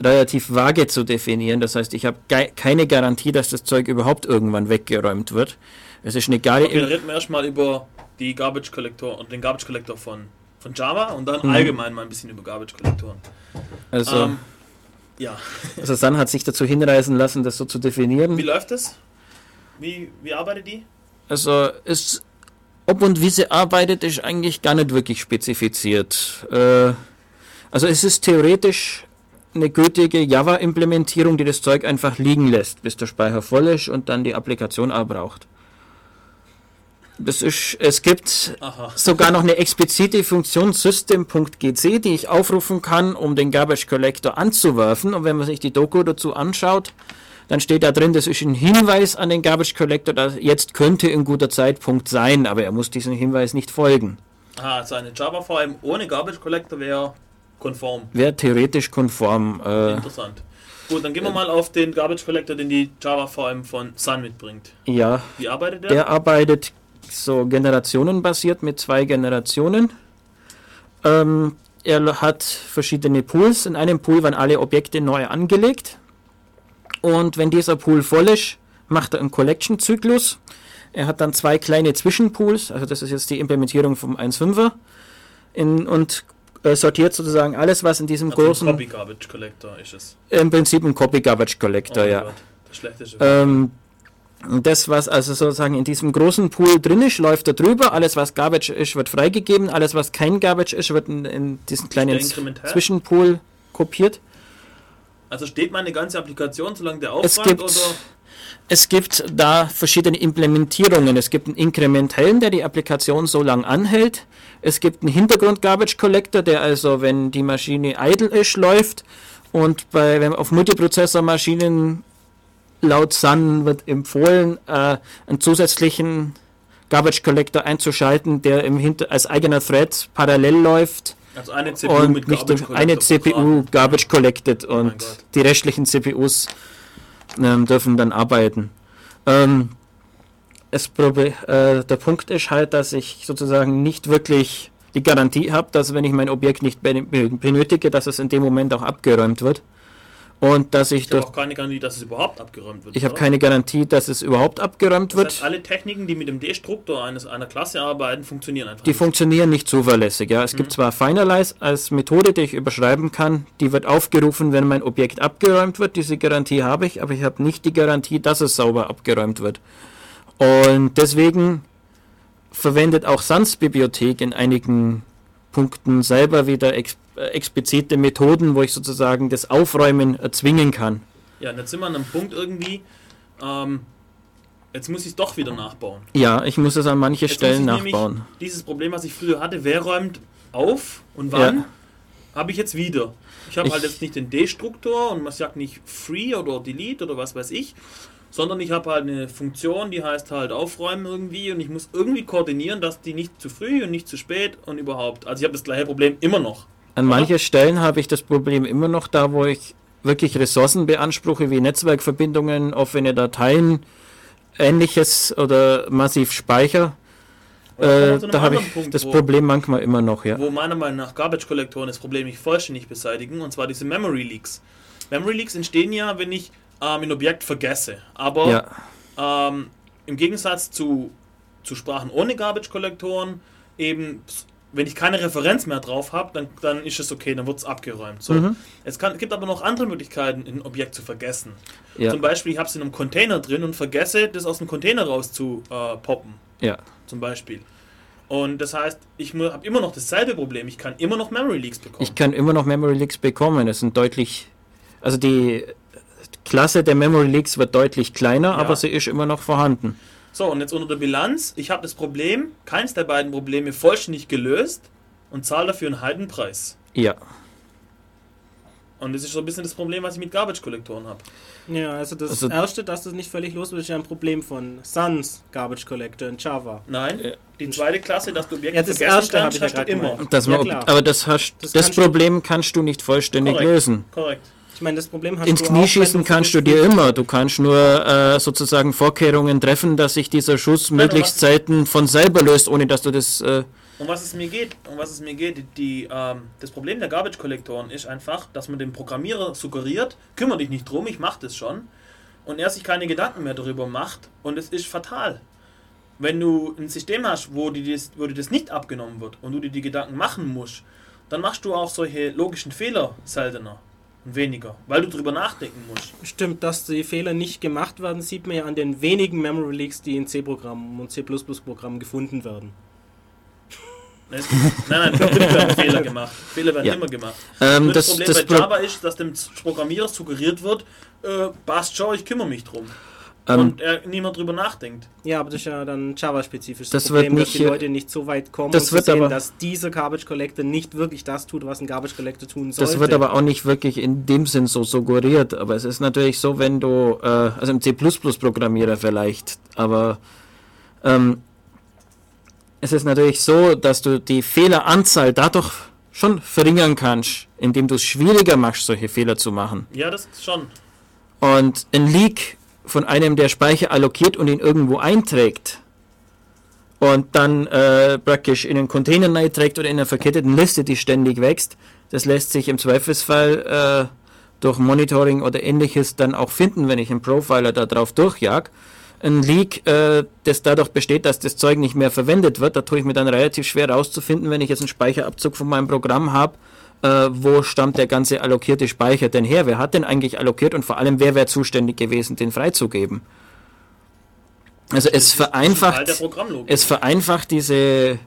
S2: relativ vage zu definieren. Das heißt, ich habe keine Garantie, dass das Zeug überhaupt irgendwann weggeräumt wird. Es ist eine geile.
S1: Dann reden wir erstmal über die Garbage Collector und den Garbage Collector von, von Java und dann
S2: Mhm.
S1: allgemein mal ein bisschen über Garbage Kollektoren.
S2: Also,
S1: Ähm, ja,
S2: also Sun hat sich dazu hinreißen lassen, das so zu definieren.
S1: wie läuft das? Wie, wie arbeitet die?
S2: Also es, ob und wie sie arbeitet, ist eigentlich gar nicht wirklich spezifiziert. Äh, also es ist theoretisch eine gültige Java-Implementierung, die das Zeug einfach liegen lässt, bis der Speicher voll ist und dann die Applikation auch braucht. Das ist, es gibt
S1: Aha.
S2: sogar noch eine explizite Funktion system.gc, die ich aufrufen kann, um den Garbage Collector anzuwerfen. Und wenn man sich die Doku dazu anschaut, dann steht da drin, das ist ein Hinweis an den Garbage Collector, dass jetzt könnte ein guter Zeitpunkt sein, aber er muss diesem Hinweis nicht folgen.
S1: Aha, also eine Java VM ohne Garbage Collector wäre konform.
S2: Wäre theoretisch konform. Äh,
S1: Interessant. Gut, dann gehen wir mal auf den Garbage Collector, den die Java VM von Sun mitbringt.
S2: ja,
S1: Wie arbeitet der?
S2: der arbeitet so generationenbasiert mit zwei Generationen. Ähm, er hat verschiedene Pools. In einem Pool werden alle Objekte neu angelegt. Und wenn dieser Pool voll ist, macht er einen Collection-Zyklus. Er hat dann zwei kleine Zwischenpools, also das ist jetzt die Implementierung vom 1.5er, in, und äh, sortiert sozusagen alles, was in diesem
S1: Also ein
S2: großen,
S1: Copy Garbage Collector ist es.
S2: im Prinzip ein Copy Garbage Collector,
S1: mein
S2: ja.
S1: Gott, Das schlechteste.
S2: Ähm, das, was also sozusagen in diesem großen Pool drin ist, läuft da drüber. Alles, was Garbage ist, wird freigegeben. Alles, was kein Garbage ist, wird in, in diesen kleinen? Zwischenpool kopiert.
S1: also steht meine ganze Applikation, solange der
S2: Es
S1: aufräumt
S2: gibt,
S1: oder
S2: es gibt da verschiedene Implementierungen. Es gibt einen inkrementellen, der die Applikation so lang anhält. Es gibt einen Hintergrund-Garbage Collector, der also, wenn die Maschine idle ist, läuft. Und bei, wenn auf Multiprozessor-Maschinen laut Sun wird empfohlen, äh, einen zusätzlichen Garbage Collector einzuschalten, der im Hinter als eigener Thread parallel läuft
S1: also eine CPU
S2: und
S1: mit
S2: nicht
S1: Garbage
S2: durch eine CPU. Garbage collected
S1: mein
S2: und die restlichen CPUs ähm, dürfen dann arbeiten. Ähm, es äh, der Punkt ist halt, dass ich sozusagen nicht wirklich die Garantie habe, dass wenn ich mein Objekt nicht ben- benötige, dass es in dem Moment auch abgeräumt wird. Und dass ich
S1: Ich habe
S2: durch
S1: auch keine Garantie, dass es überhaupt abgeräumt wird.
S2: ich habe keine Garantie, dass es überhaupt abgeräumt
S1: Das
S2: wird.
S1: heißt, alle Techniken, die mit dem Destruktor eines, einer Klasse arbeiten, funktionieren einfach
S2: Die
S1: nicht.
S2: funktionieren nicht zuverlässig. Ja. Es
S1: Mhm.
S2: gibt zwar Finalize als Methode, die ich überschreiben kann, die wird aufgerufen, wenn mein Objekt abgeräumt wird. Diese Garantie habe ich, aber ich habe nicht die Garantie, dass es sauber abgeräumt wird. Und deswegen verwendet auch Sans Bibliothek in einigen Punkten selber wieder explizite Methoden, wo ich sozusagen das Aufräumen erzwingen kann.
S1: Ja, und jetzt sind wir an einem Punkt irgendwie, ähm, jetzt muss ich es doch wieder nachbauen.
S2: Ja, ich muss es an manche
S1: Jetzt
S2: Stellen nachbauen.
S1: Dieses Problem, was ich früher hatte, wer räumt auf und wann,
S2: Ja.
S1: habe ich jetzt wieder. Ich habe halt jetzt nicht den Destruktor und man sagt nicht Free oder Delete oder was weiß ich, sondern ich habe halt eine Funktion, die heißt halt aufräumen irgendwie und ich muss irgendwie koordinieren, dass die nicht zu früh und nicht zu spät und überhaupt. Also ich habe das gleiche Problem immer noch.
S2: An manchen Stellen habe ich das Problem immer noch da, wo ich wirklich Ressourcen beanspruche, wie Netzwerkverbindungen, offene Dateien, ähnliches oder massiv Speicher. Äh, da habe ich
S1: Punkt,
S2: das
S1: wo-
S2: Problem manchmal immer noch, ja.
S1: wo meiner Meinung nach Garbage-Kollektoren das Problem nicht vollständig beseitigen, und zwar diese Memory Leaks. Memory Leaks entstehen ja, wenn ich ähm, ein Objekt vergesse. Aber
S2: Ja,
S1: ähm, im Gegensatz zu, zu Sprachen ohne Garbage-Kollektoren, eben, wenn ich keine Referenz mehr drauf habe, dann, dann ist es okay, dann wird es abgeräumt. So.
S2: Mhm.
S1: Es kann, gibt aber noch andere Möglichkeiten, ein Objekt zu vergessen.
S2: ja,
S1: Zum Beispiel, ich habe es in einem Container drin und vergesse, das aus dem Container raus zu äh, poppen
S2: ja.
S1: zum Beispiel. Und das heißt, ich habe immer noch dasselbe Problem. Ich kann immer noch Memory Leaks bekommen.
S2: Ich kann immer noch Memory Leaks bekommen. Es sind deutlich, also die Klasse der Memory Leaks wird deutlich kleiner, aber sie ist immer noch vorhanden.
S1: So, und jetzt unter der Bilanz, ich habe das Problem, keins der beiden Probleme vollständig gelöst und zahle dafür einen Heidenpreis.
S2: Ja,
S1: Und das ist so ein bisschen das Problem, was ich mit Garbage-Kollektoren habe.
S4: Ja, also das
S2: Also-
S4: erste, dass das nicht völlig los wird, ist ja ein Problem von Sans Garbage Collector in Java.
S1: Nein,
S2: Ja.
S1: die zweite Klasse, dass du Objekte
S4: Ja, das
S1: vergessen
S4: erste
S1: kannst,
S4: ich ja
S1: hast du immer.
S2: das
S4: Ja,
S2: aber das, hast,
S4: Das
S2: das,
S4: kannst du-
S2: Problem kannst du nicht vollständig
S1: Korrekt.
S2: lösen.
S1: Korrekt.
S4: Ich meine, das Problem hast
S2: Ins Knie schießen kannst du dir immer. Du kannst nur äh, sozusagen Vorkehrungen treffen, dass sich dieser Schuss möglichst
S1: was-
S2: selten von selber löst, ohne dass du das. Äh,
S1: Um was es mir geht, um was es mir geht, die, die, ähm, das Problem der Garbage-Kollektoren ist einfach, dass man dem Programmierer suggeriert, kümmere dich nicht drum, ich mache das schon. Und er sich keine Gedanken mehr darüber macht und es ist fatal. Wenn du ein System hast, wo dir das, wo dir das nicht abgenommen wird und du dir die Gedanken machen musst, dann machst du auch solche logischen Fehler seltener weniger, weil du darüber nachdenken musst.
S4: Stimmt, dass die Fehler nicht gemacht werden, sieht man ja an den wenigen Memory Leaks, die in C-Programmen und C++-Programmen gefunden werden.
S1: Nein, nein, natürlich werden Fehler gemacht. Fehler werden
S2: Ja.
S1: immer gemacht.
S2: ähm,
S1: das,
S2: das,
S1: Problem
S2: das
S1: bei
S2: Pro-
S1: Java ist, dass dem Programmierer suggeriert wird, äh, passt schon, ich kümmere mich drum.
S2: Ähm,
S1: und er niemand drüber nachdenkt.
S4: Ja, aber das ist ja dann Java-spezifisch.
S2: Das
S4: Problem,
S2: wird
S4: dass die
S2: nicht, äh,
S4: Leute nicht so weit kommen,
S2: das
S4: zu
S2: wird
S4: sehen,
S2: aber-
S4: dass dieser Garbage Collector nicht wirklich das tut, was ein Garbage Collector tun sollte.
S2: das wird aber auch nicht wirklich in dem Sinn so suggeriert. Aber es ist natürlich so, wenn du, äh, also im C++-Programmierer vielleicht, aber ähm, es ist natürlich so, dass du die Fehleranzahl dadurch schon verringern kannst, indem du es schwieriger machst, solche Fehler zu machen.
S1: Ja, das schon.
S2: Und ein Leak von einem, der Speicher allokiert und ihn irgendwo einträgt und dann äh, praktisch in einen Container trägt oder in einer verketteten Liste, die ständig wächst. Das lässt sich im Zweifelsfall äh, durch Monitoring oder ähnliches dann auch finden, wenn ich einen Profiler da drauf durchjag. Ein Leak, äh, das dadurch besteht, dass das Zeug nicht mehr verwendet wird, da tue ich mir dann relativ schwer rauszufinden, wenn ich jetzt einen Speicherabzug von meinem Programm habe, äh, wo stammt der ganze allokierte Speicher denn her? Wer hat denn eigentlich allokiert und vor allem, wer wäre zuständig gewesen, den freizugeben? Also es vereinfacht, es vereinfacht diese,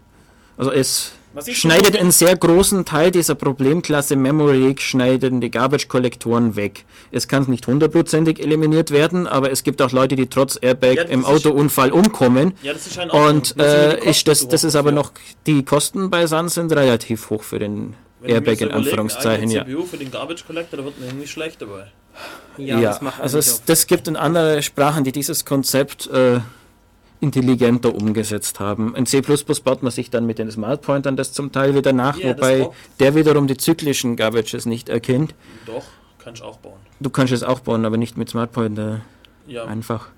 S2: also es schneidet einen sehr großen Teil dieser Problemklasse Memory Leak, schneiden die Garbage-Kollektoren weg. Es kann nicht hundertprozentig eliminiert werden, aber es gibt auch Leute, die trotz Airbag ja, im Autounfall umkommen. Ja, das ist ein Und äh, ist das, das ist aber noch, die Kosten bei Sun sind relativ hoch für den Airbag in Anführungszeichen, ja. CPU für den Garbage Collector, da wird man irgendwie schlecht dabei. Ja, ja das also es, das gibt in andere Sprachen, die dieses Konzept äh, intelligenter umgesetzt haben. In C++ baut man sich dann mit den Smart Pointern das zum Teil wieder nach, ja, wobei der wiederum die zyklischen Garbages nicht erkennt.
S1: Doch, kannst du auch bauen.
S2: Du kannst es auch bauen, aber nicht mit Smart Pointer. Ja. Einfach.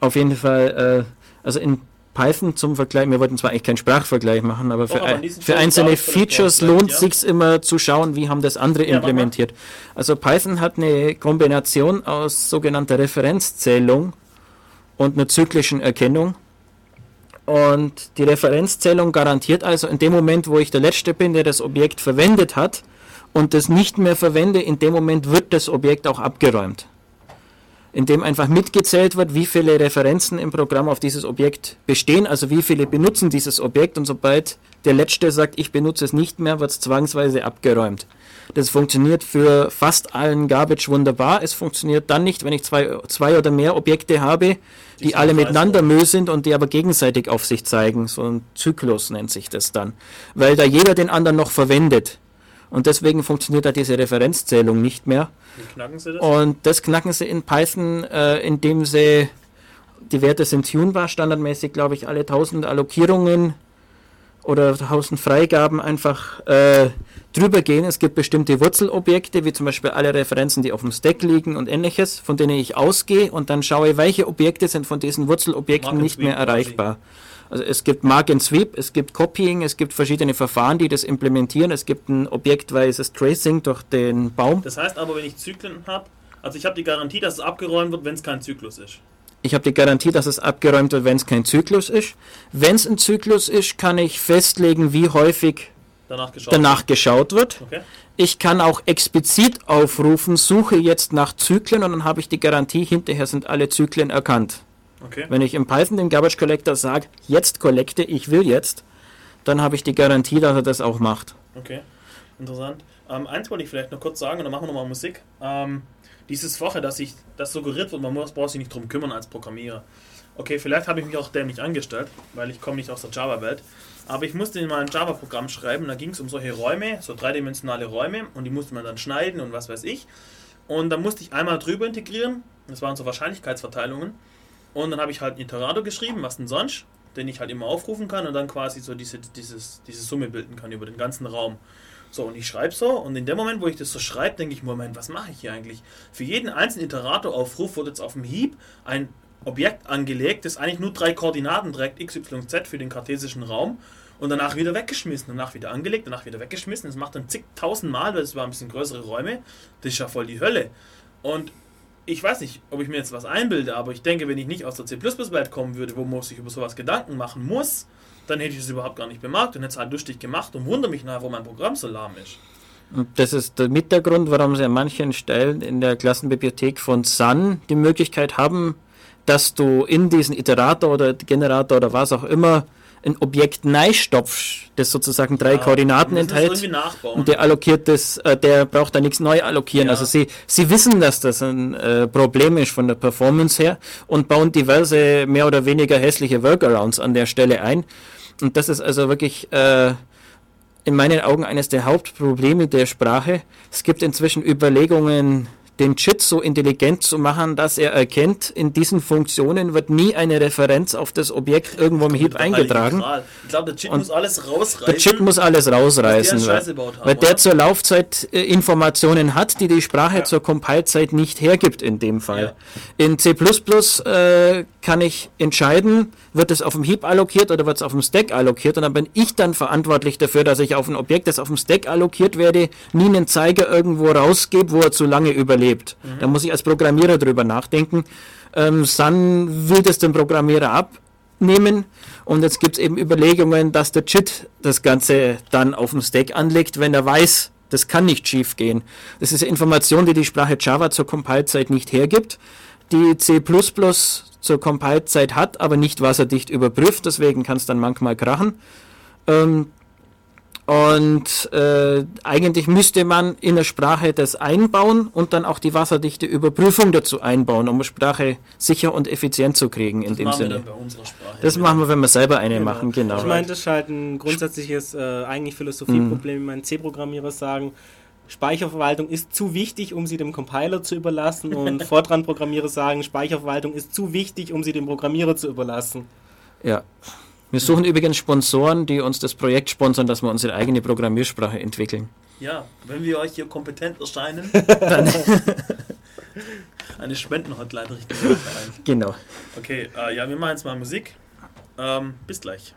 S2: Auf jeden Fall, äh, also in Python zum Vergleich, wir wollten zwar eigentlich keinen Sprachvergleich machen, aber für, aber für einzelne Features lohnt ja. sich immer zu schauen, wie haben das andere ja, implementiert. Also Python hat eine Kombination aus sogenannter Referenzzählung und einer zyklischen Erkennung. Und die Referenzzählung garantiert also in dem Moment, wo ich der Letzte bin, der das Objekt verwendet hat und das nicht mehr verwende, in dem Moment wird das Objekt auch abgeräumt in dem einfach mitgezählt wird, wie viele Referenzen im Programm auf dieses Objekt bestehen, also wie viele benutzen dieses Objekt und sobald der Letzte sagt, ich benutze es nicht mehr, wird es zwangsweise abgeräumt. Das funktioniert für fast allen Garbage wunderbar. Es funktioniert dann nicht, wenn ich zwei, zwei oder mehr Objekte habe, die, die alle miteinander Müll sind und die aber gegenseitig auf sich zeigen. So ein Zyklus nennt sich das dann. Weil da jeder den anderen noch verwendet. Und deswegen funktioniert da diese Referenzzählung nicht mehr. Wie knacken Sie das? Und das knacken Sie in Python, äh, indem Sie die Werte sind tunbar, standardmäßig glaube ich alle 1000 Allokierungen oder 1000 Freigaben einfach äh, drüber gehen. Es gibt bestimmte Wurzelobjekte, wie zum Beispiel alle Referenzen, die auf dem Stack liegen und ähnliches, von denen ich ausgehe und dann schaue, welche Objekte sind von diesen Wurzelobjekten nicht mehr erreichbar. Quasi. Also es gibt Mark and Sweep, es gibt Copying, es gibt verschiedene Verfahren, die das implementieren. Es gibt ein objektweises Tracing durch den Baum.
S1: Das heißt aber, wenn ich Zyklen habe, also ich habe die Garantie, dass es abgeräumt wird, wenn es kein Zyklus ist.
S2: Ich habe die Garantie, dass es abgeräumt wird, wenn es kein Zyklus ist. Wenn es ein Zyklus ist, kann ich festlegen, wie häufig danach geschaut, danach geschaut wird. Okay. Ich kann auch explizit aufrufen, suche jetzt nach Zyklen und dann habe ich die Garantie, hinterher sind alle Zyklen erkannt. Okay. Wenn ich im Python dem Garbage Collector sage, jetzt kollekte, ich will jetzt, dann habe ich die Garantie, dass er das auch macht.
S1: Okay, interessant. Ähm, eins wollte ich vielleicht noch kurz sagen und dann machen wir nochmal Musik. Ähm, dieses Woche, dass ich das suggeriert wird, man muss, braucht sich nicht drum kümmern als Programmierer. Okay, vielleicht habe ich mich auch dämlich angestellt, weil ich komme nicht aus der Java-Welt. Aber ich musste mal ein Java-Programm schreiben, da ging es um solche Räume, so dreidimensionale Räume und die musste man dann schneiden und was weiß ich. Und da musste ich einmal drüber integrieren, das waren so Wahrscheinlichkeitsverteilungen. Und dann habe ich halt einen Iterator geschrieben, was denn sonst, den ich halt immer aufrufen kann und dann quasi so diese, dieses, diese Summe bilden kann über den ganzen Raum. So, und ich schreibe so und in dem Moment, wo ich das so schreibe, denke ich, Moment, was mache ich hier eigentlich? Für jeden einzelnen Iterator-Aufruf wurde jetzt auf dem Hieb ein Objekt angelegt, das eigentlich nur drei Koordinaten trägt, x, y, z für den kartesischen Raum und danach wieder weggeschmissen, danach wieder angelegt, danach wieder weggeschmissen. Das macht dann zigtausend Mal, weil es waren ein bisschen größere Räume. Das ist ja voll die Hölle. Und ich weiß nicht, ob ich mir jetzt was einbilde, aber ich denke, wenn ich nicht aus der C++-Welt kommen würde, wo man sich über sowas Gedanken machen muss, dann hätte ich es überhaupt gar nicht bemerkt und hätte es halt lustig gemacht und wundere mich nachher, wo mein Programm so lahm ist.
S2: Das ist der Hintergrund, warum sie an manchen Stellen in der Klassenbibliothek von Sun die Möglichkeit haben, dass du in diesen Iterator oder Generator oder was auch immer ein Objekt neistopfst, das sozusagen drei ja, Koordinaten enthält. Und der allokiert das, äh, der braucht da nichts neu allokieren. Ja. Also sie, sie wissen, dass das ein äh, Problem ist von der Performance her und bauen diverse mehr oder weniger hässliche Workarounds an der Stelle ein. Und das ist also wirklich äh, in meinen Augen eines der Hauptprobleme der Sprache. Es gibt inzwischen Überlegungen, den Chit so intelligent zu machen, dass er erkennt, in diesen Funktionen wird nie eine Referenz auf das Objekt irgendwo im Heap eingetragen.
S1: Ich glaube, der
S2: Und
S1: muss alles rausreißen.
S2: Der Chip muss alles rausreißen, weil,
S1: haben,
S2: weil der
S1: oder?
S2: zur Laufzeit äh, Informationen hat, die die Sprache zur Compile-Zeit nicht hergibt in dem Fall. In C++ äh, kann ich entscheiden, wird es auf dem Heap allokiert oder wird es auf dem Stack allokiert und dann bin ich dann verantwortlich dafür, dass ich auf ein Objekt, das auf dem Stack allokiert werde, nie einen Zeiger irgendwo rausgebe, wo er zu lange überlebt.
S1: Mhm.
S2: Da muss ich als Programmierer drüber nachdenken. Ähm, Sun will das dem Programmierer abnehmen und jetzt gibt es eben Überlegungen, dass der Chit das Ganze dann auf dem Stack anlegt, wenn er weiß, das kann nicht schief gehen. Das ist Information, die die Sprache Java zur Compile-Zeit nicht hergibt, die C++ zur Compile-Zeit hat, aber nicht wasserdicht überprüft, deswegen kann es dann manchmal krachen. Ähm, und äh, eigentlich müsste man in der Sprache das einbauen und dann auch die wasserdichte Überprüfung dazu einbauen, um eine Sprache sicher und effizient zu kriegen in
S1: Das
S2: dem
S1: machen wir
S2: Sinne.
S1: dann bei unserer Sprache.
S2: Das machen wir, wenn wir selber eine machen, genau.
S4: Ich meine, das ist halt ein grundsätzliches, äh, eigentlich Philosophieproblem, wie meine C-Programmierer sagen. Speicherverwaltung ist zu wichtig, um sie dem Compiler zu überlassen und Fortran-Programmierer sagen, Speicherverwaltung ist zu wichtig, um sie dem Programmierer zu überlassen.
S2: Ja. Wir suchen übrigens Sponsoren, die uns das Projekt sponsern, dass wir unsere eigene Programmiersprache entwickeln.
S1: Ja, wenn wir euch hier kompetent erscheinen, eine Spendenhotline richten wir ein.
S2: Genau.
S1: Okay, äh, ja, wir machen jetzt mal Musik. Ähm, bis gleich.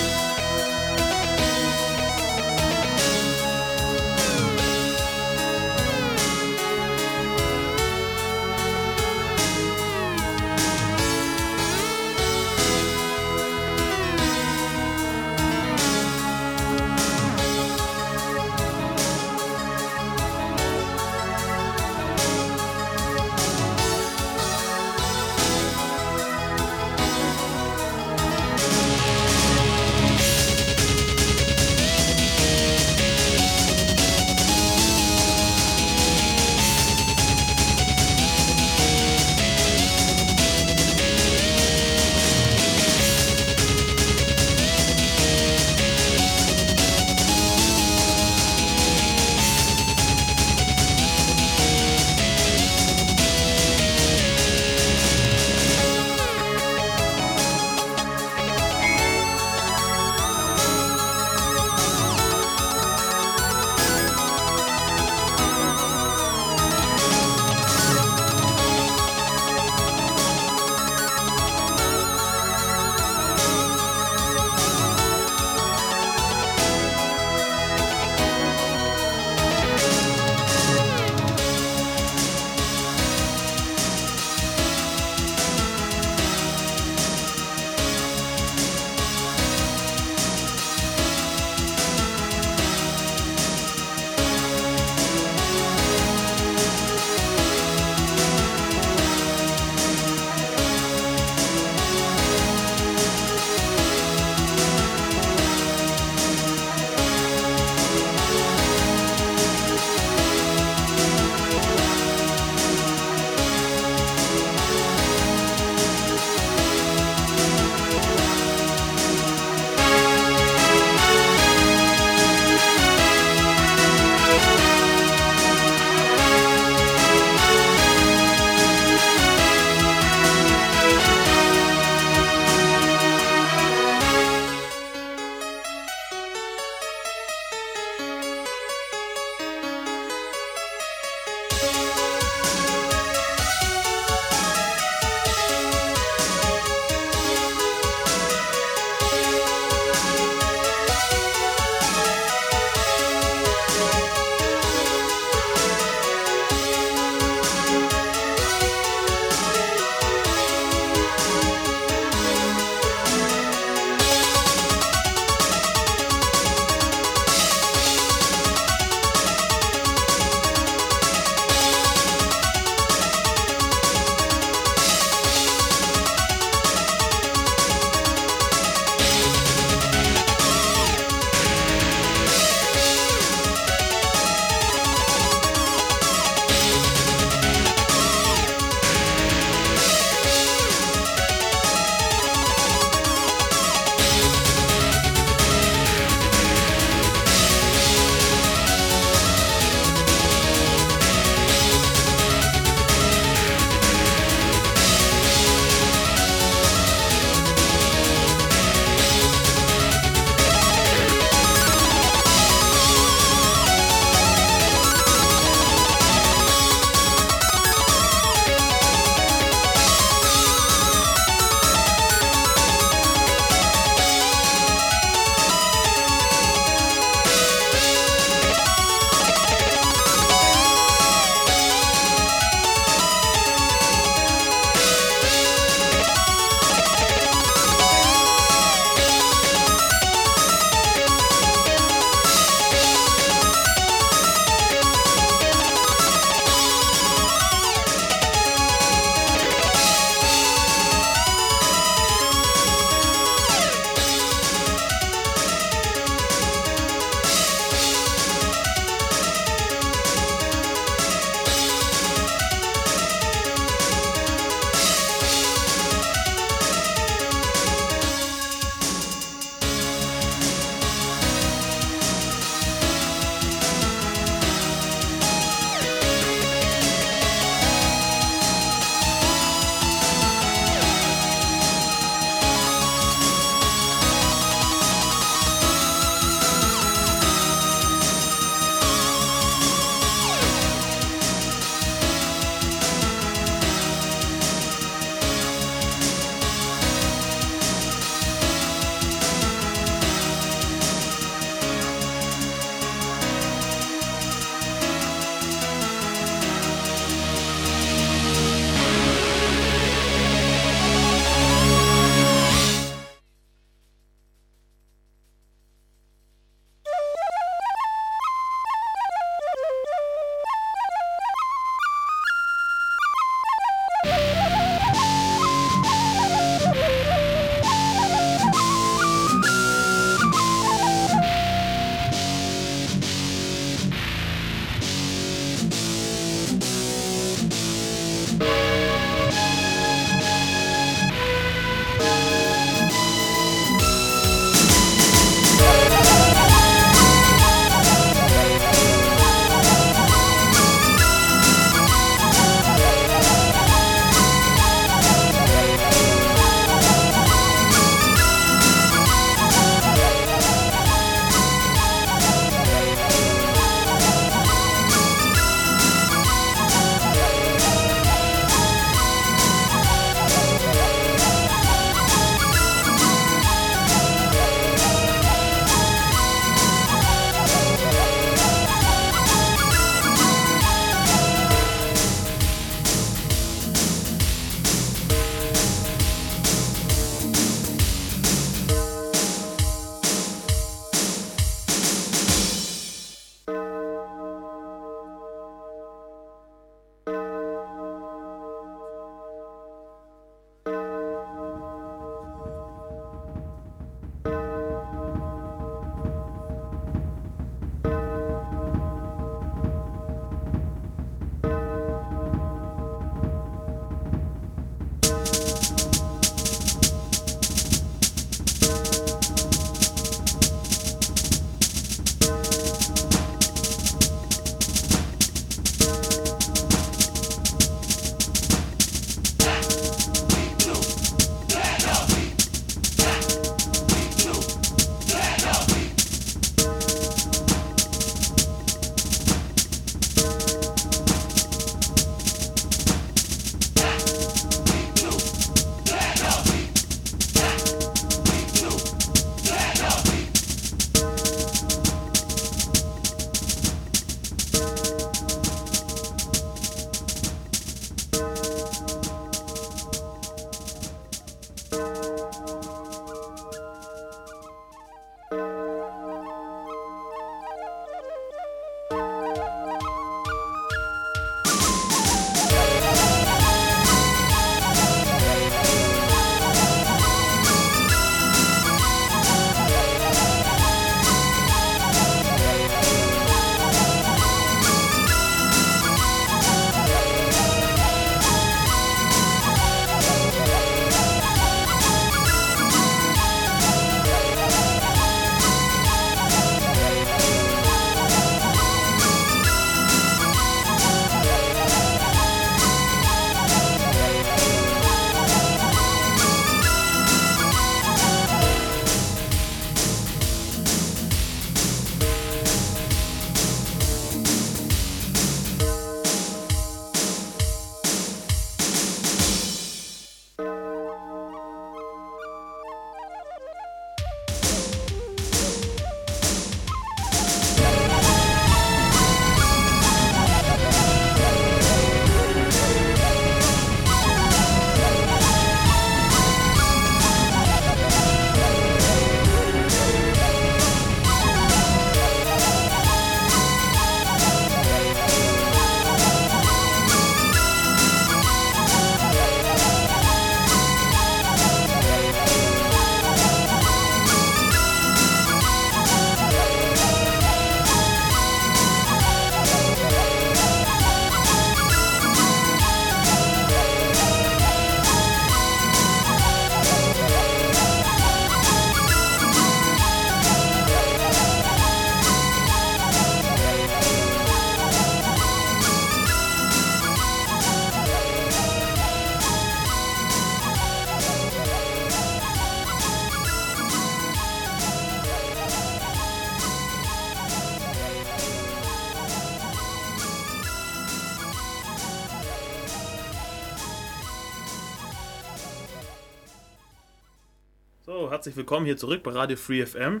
S1: Herzlich willkommen hier zurück bei Radio Free FM.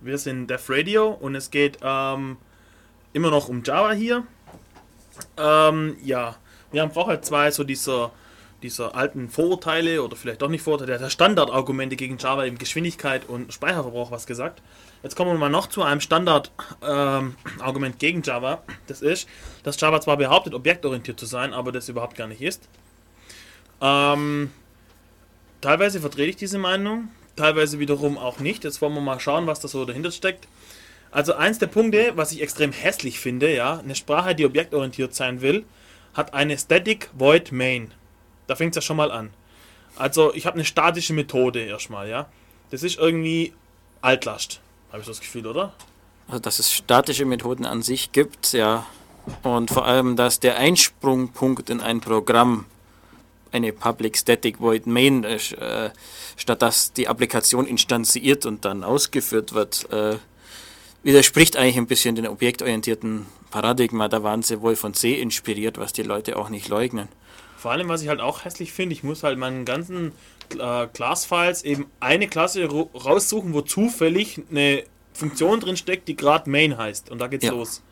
S1: Wir sind Def Radio und es geht ähm, immer noch um Java hier. Ähm, ja, wir haben vorher zwei so dieser, dieser alten Vorurteile oder vielleicht doch nicht Vorurteile, der Standardargumente gegen Java, eben Geschwindigkeit und Speicherverbrauch was gesagt. Jetzt kommen wir mal noch zu einem Standardargument ähm, gegen Java. Das ist, dass Java zwar behauptet, objektorientiert zu sein, aber das überhaupt gar nicht ist. Ähm, teilweise vertrete ich diese Meinung, teilweise wiederum auch nicht. Jetzt wollen wir mal schauen, was da so dahinter steckt. Also eins der Punkte, was ich extrem hässlich finde, ja, eine Sprache, die objektorientiert sein will, hat eine Static Void Main. Da fängt es ja schon mal an. Also ich habe eine statische Methode erstmal, ja. Das ist irgendwie Altlast. Habe ich das Gefühl, oder?
S2: Also, dass es statische Methoden an sich gibt, ja. Und vor allem, dass der Einsprungpunkt in ein Programm eine Public Static Void Main ist, äh, statt dass die Applikation instanziert und dann ausgeführt wird, äh, widerspricht eigentlich ein bisschen den objektorientierten Paradigma. Da waren sie wohl von C inspiriert, was die Leute auch nicht leugnen.
S1: Vor allem, was ich halt auch hässlich finde, ich muss halt meinen ganzen äh, Class-Files eben eine Klasse raussuchen, wo zufällig eine Funktion drin steckt, die gerade Main heißt. Und da geht's ja. los.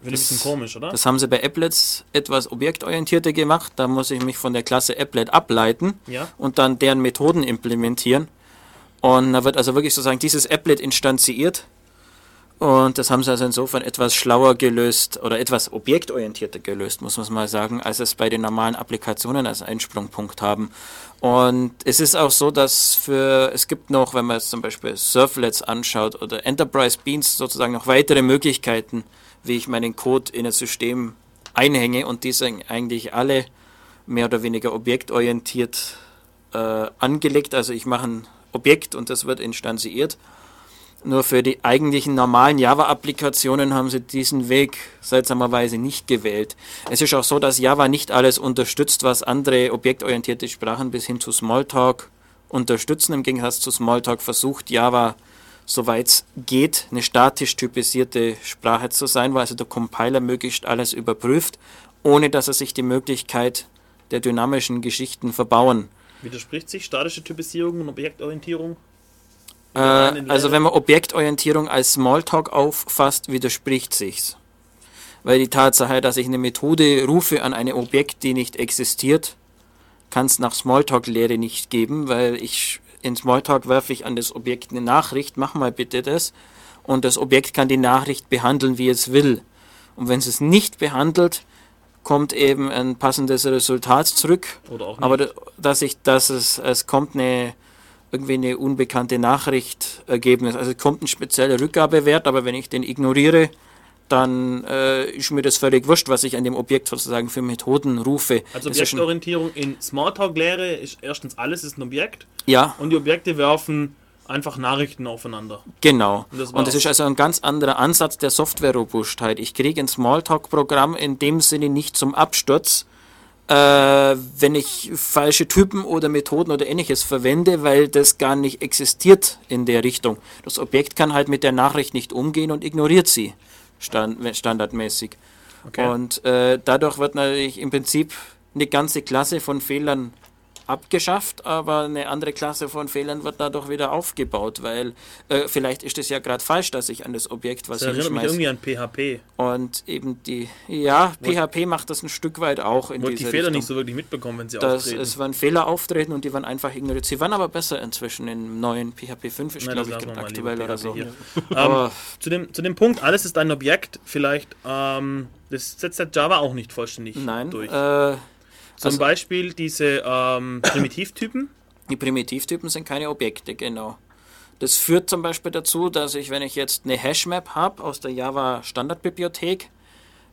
S2: Finde ich ein bisschen komisch, oder? Das haben sie bei Applets etwas objektorientierter gemacht. Da muss ich mich von der Klasse Applet ableiten
S1: ja.
S2: und dann deren Methoden implementieren. Und da wird also wirklich sozusagen dieses Applet instanziert und das haben sie also insofern etwas schlauer gelöst oder etwas objektorientierter gelöst, muss man mal sagen, als es bei den normalen Applikationen als Einsprungpunkt haben. Und es ist auch so, dass für, es gibt noch, wenn man jetzt zum Beispiel Servlets anschaut oder Enterprise Beans sozusagen noch weitere Möglichkeiten, wie ich meinen Code in ein System einhänge und die sind eigentlich alle mehr oder weniger objektorientiert äh, angelegt. Also ich mache ein Objekt und das wird instanziert nur für die eigentlichen normalen Java-Applikationen haben sie diesen Weg seltsamerweise nicht gewählt. Es ist auch so, dass Java nicht alles unterstützt, was andere objektorientierte Sprachen bis hin zu Smalltalk unterstützen. Im Gegensatz zu Smalltalk versucht Java, soweit es geht, eine statisch typisierte Sprache zu sein, wo also der Compiler möglichst alles überprüft, ohne dass er sich die Möglichkeit der dynamischen Geschichten verbauen.
S1: Widerspricht sich statische Typisierung und Objektorientierung?
S2: Äh, also wenn man Objektorientierung als Smalltalk auffasst, widerspricht sich's. Weil die Tatsache, dass ich eine Methode rufe an ein Objekt, die nicht existiert, kann es nach Smalltalk-Lehre nicht geben, weil ich in Smalltalk werfe ich an das Objekt eine Nachricht, mach mal bitte das, und das Objekt kann die Nachricht behandeln, wie es will. Und wenn es es nicht behandelt, kommt eben ein passendes Resultat zurück.
S1: Oder auch
S2: nicht. Aber dass ich, dass es, es kommt eine irgendwie eine unbekannte Nachricht ergeben ist. Also es kommt ein spezieller Rückgabewert, aber wenn ich den ignoriere, dann äh, ist mir das völlig wurscht, was ich an dem Objekt sozusagen für Methoden rufe.
S1: Also Objektorientierung in Smalltalk-Lehre ist erstens alles ist ein Objekt.
S2: Ja.
S1: Und die Objekte werfen einfach Nachrichten aufeinander.
S2: Genau. Und das, und das ist also ein ganz anderer Ansatz der Software-Robustheit. Ich kriege ein Smalltalk-Programm in dem Sinne nicht zum Absturz, äh, wenn ich falsche Typen oder Methoden oder ähnliches verwende, weil das gar nicht existiert in der Richtung. Das Objekt kann halt mit der Nachricht nicht umgehen und ignoriert sie stand, standardmäßig. Okay. Und äh, dadurch wird natürlich im Prinzip eine ganze Klasse von Fehlern abgeschafft, aber eine andere Klasse von Fehlern wird dadurch wieder aufgebaut, weil äh, vielleicht ist es ja gerade falsch, dass ich an das Objekt was
S1: das erinnert mich irgendwie an PHP.
S2: Und eben die, ja, wo PHP macht das ein Stück weit auch
S1: in wo die Fehler Richtung. nicht so wirklich mitbekommen, wenn sie
S2: dass auftreten. Es waren Fehler auftreten und die waren einfach ignoriert. Sie waren aber besser inzwischen im neuen PHP 5, ist glaube ich gerade aktuell oder so.
S1: aber zu, dem, zu dem Punkt, alles ist ein Objekt, vielleicht, ähm, das setzt der Java auch nicht vollständig
S2: Nein,
S1: durch.
S2: Äh,
S1: zum also, Beispiel diese ähm, Primitivtypen.
S2: Die Primitivtypen sind keine Objekte, genau. Das führt zum Beispiel dazu, dass ich, wenn ich jetzt eine Hashmap habe aus der Java Standardbibliothek,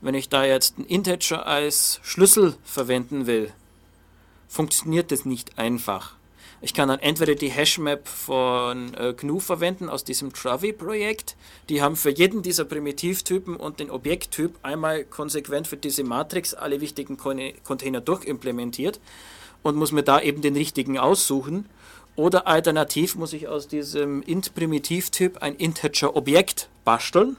S2: wenn ich da jetzt einen Integer als Schlüssel verwenden will, funktioniert das nicht einfach. Ich kann dann entweder die Hashmap von äh, GNU verwenden aus diesem Travi-Projekt. Die haben für jeden dieser Primitivtypen und den Objekttyp einmal konsequent für diese Matrix alle wichtigen Container durchimplementiert und muss mir da eben den richtigen aussuchen. Oder alternativ muss ich aus diesem int-Primitivtyp ein Integer-Objekt basteln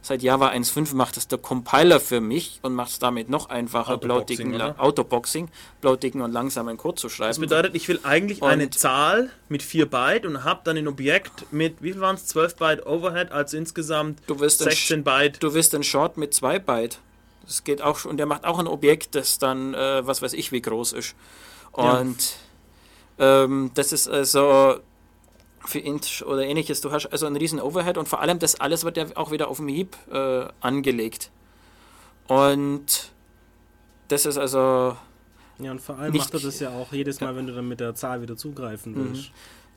S2: Seit Java 1.5 macht es der Compiler für mich und macht es damit noch einfacher,
S1: Autoboxing?
S2: Autoboxing, blautigen und langsamen Code zu schreiben.
S1: Das bedeutet, ich will eigentlich
S2: Und-
S1: eine Zahl mit 4 Byte und habe dann ein Objekt mit, wie viel waren es, 12 Byte Overhead, also insgesamt
S2: Du wirst ein
S1: 16 Byte.
S2: Du wirst ein Short mit 2 Byte. Das geht auch schon. Und der macht auch ein Objekt, das dann, äh, was weiß ich, wie groß ist. Und ähm, das ist also für Int oder ähnliches. Du hast also einen riesen Overhead und vor allem das alles wird ja auch wieder auf dem Heap äh, angelegt. Und das ist also
S4: Ja, und vor allem
S2: Nicht-
S4: macht er das ja auch jedes Mal, wenn du dann mit der Zahl wieder zugreifen
S2: Mhm.
S4: willst.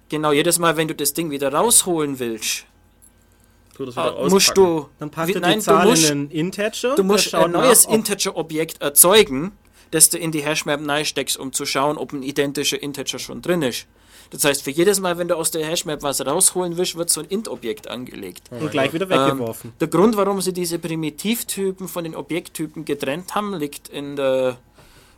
S2: genau jedes Mal, wenn du das Ding wieder rausholen willst,
S1: Tu das wieder
S2: äh, musst du
S4: Dann passt
S2: wie- nein,
S4: die Zahl
S2: du musst,
S4: in einen Integer.
S2: Du musst ein neues Integer-Objekt erzeugen, das du in die Hashmap reinsteckst, um zu schauen, ob ein identischer Integer schon drin ist. Das heißt, für jedes Mal, wenn du aus der Hashmap was rausholen willst, wird so ein Int-Objekt angelegt.
S4: und gleich wieder
S2: Ähm,
S4: weggeworfen.
S2: der Grund, warum sie diese Primitivtypen von den Objekttypen getrennt haben, liegt in der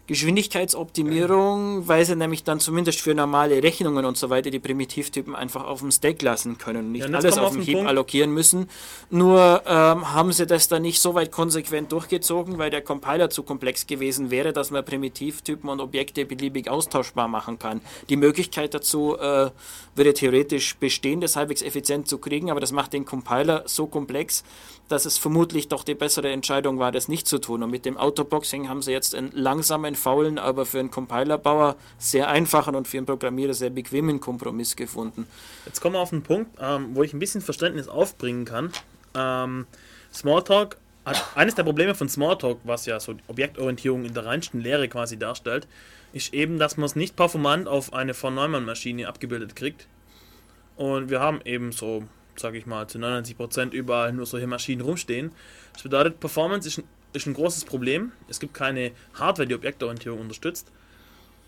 S2: Geschwindigkeitsoptimierung, weil sie nämlich dann zumindest für normale Rechnungen und so weiter die Primitivtypen einfach auf dem Stack lassen können und nicht
S1: Ja,
S2: alles auf dem Heap
S1: Punkt.
S2: allokieren müssen. Nur ähm, haben sie das dann nicht so weit konsequent durchgezogen, weil der Compiler zu komplex gewesen wäre, dass man Primitivtypen und Objekte beliebig austauschbar machen kann. Die Möglichkeit dazu äh, würde theoretisch bestehen, das halbwegs effizient zu kriegen, aber das macht den Compiler so komplex, dass es vermutlich doch die bessere Entscheidung war, das nicht zu tun. Und mit dem Autoboxing haben sie jetzt einen langsamen, faulen, aber für einen Compilerbauer sehr einfachen und für einen Programmierer sehr bequemen Kompromiss gefunden.
S1: Jetzt kommen wir auf einen Punkt, ähm, wo ich ein bisschen Verständnis aufbringen kann. Ähm, Smalltalk, hat, eines der Probleme von Smalltalk, was ja so Objektorientierung in der reinsten Lehre quasi darstellt, ist eben, dass man es nicht performant auf eine von Neumann-Maschine abgebildet kriegt. Und wir haben eben so, sage ich mal, zu 99% überall nur solche Maschinen rumstehen. Das bedeutet, Performance ist ein, ist ein großes Problem. Es gibt keine Hardware, die Objektorientierung unterstützt.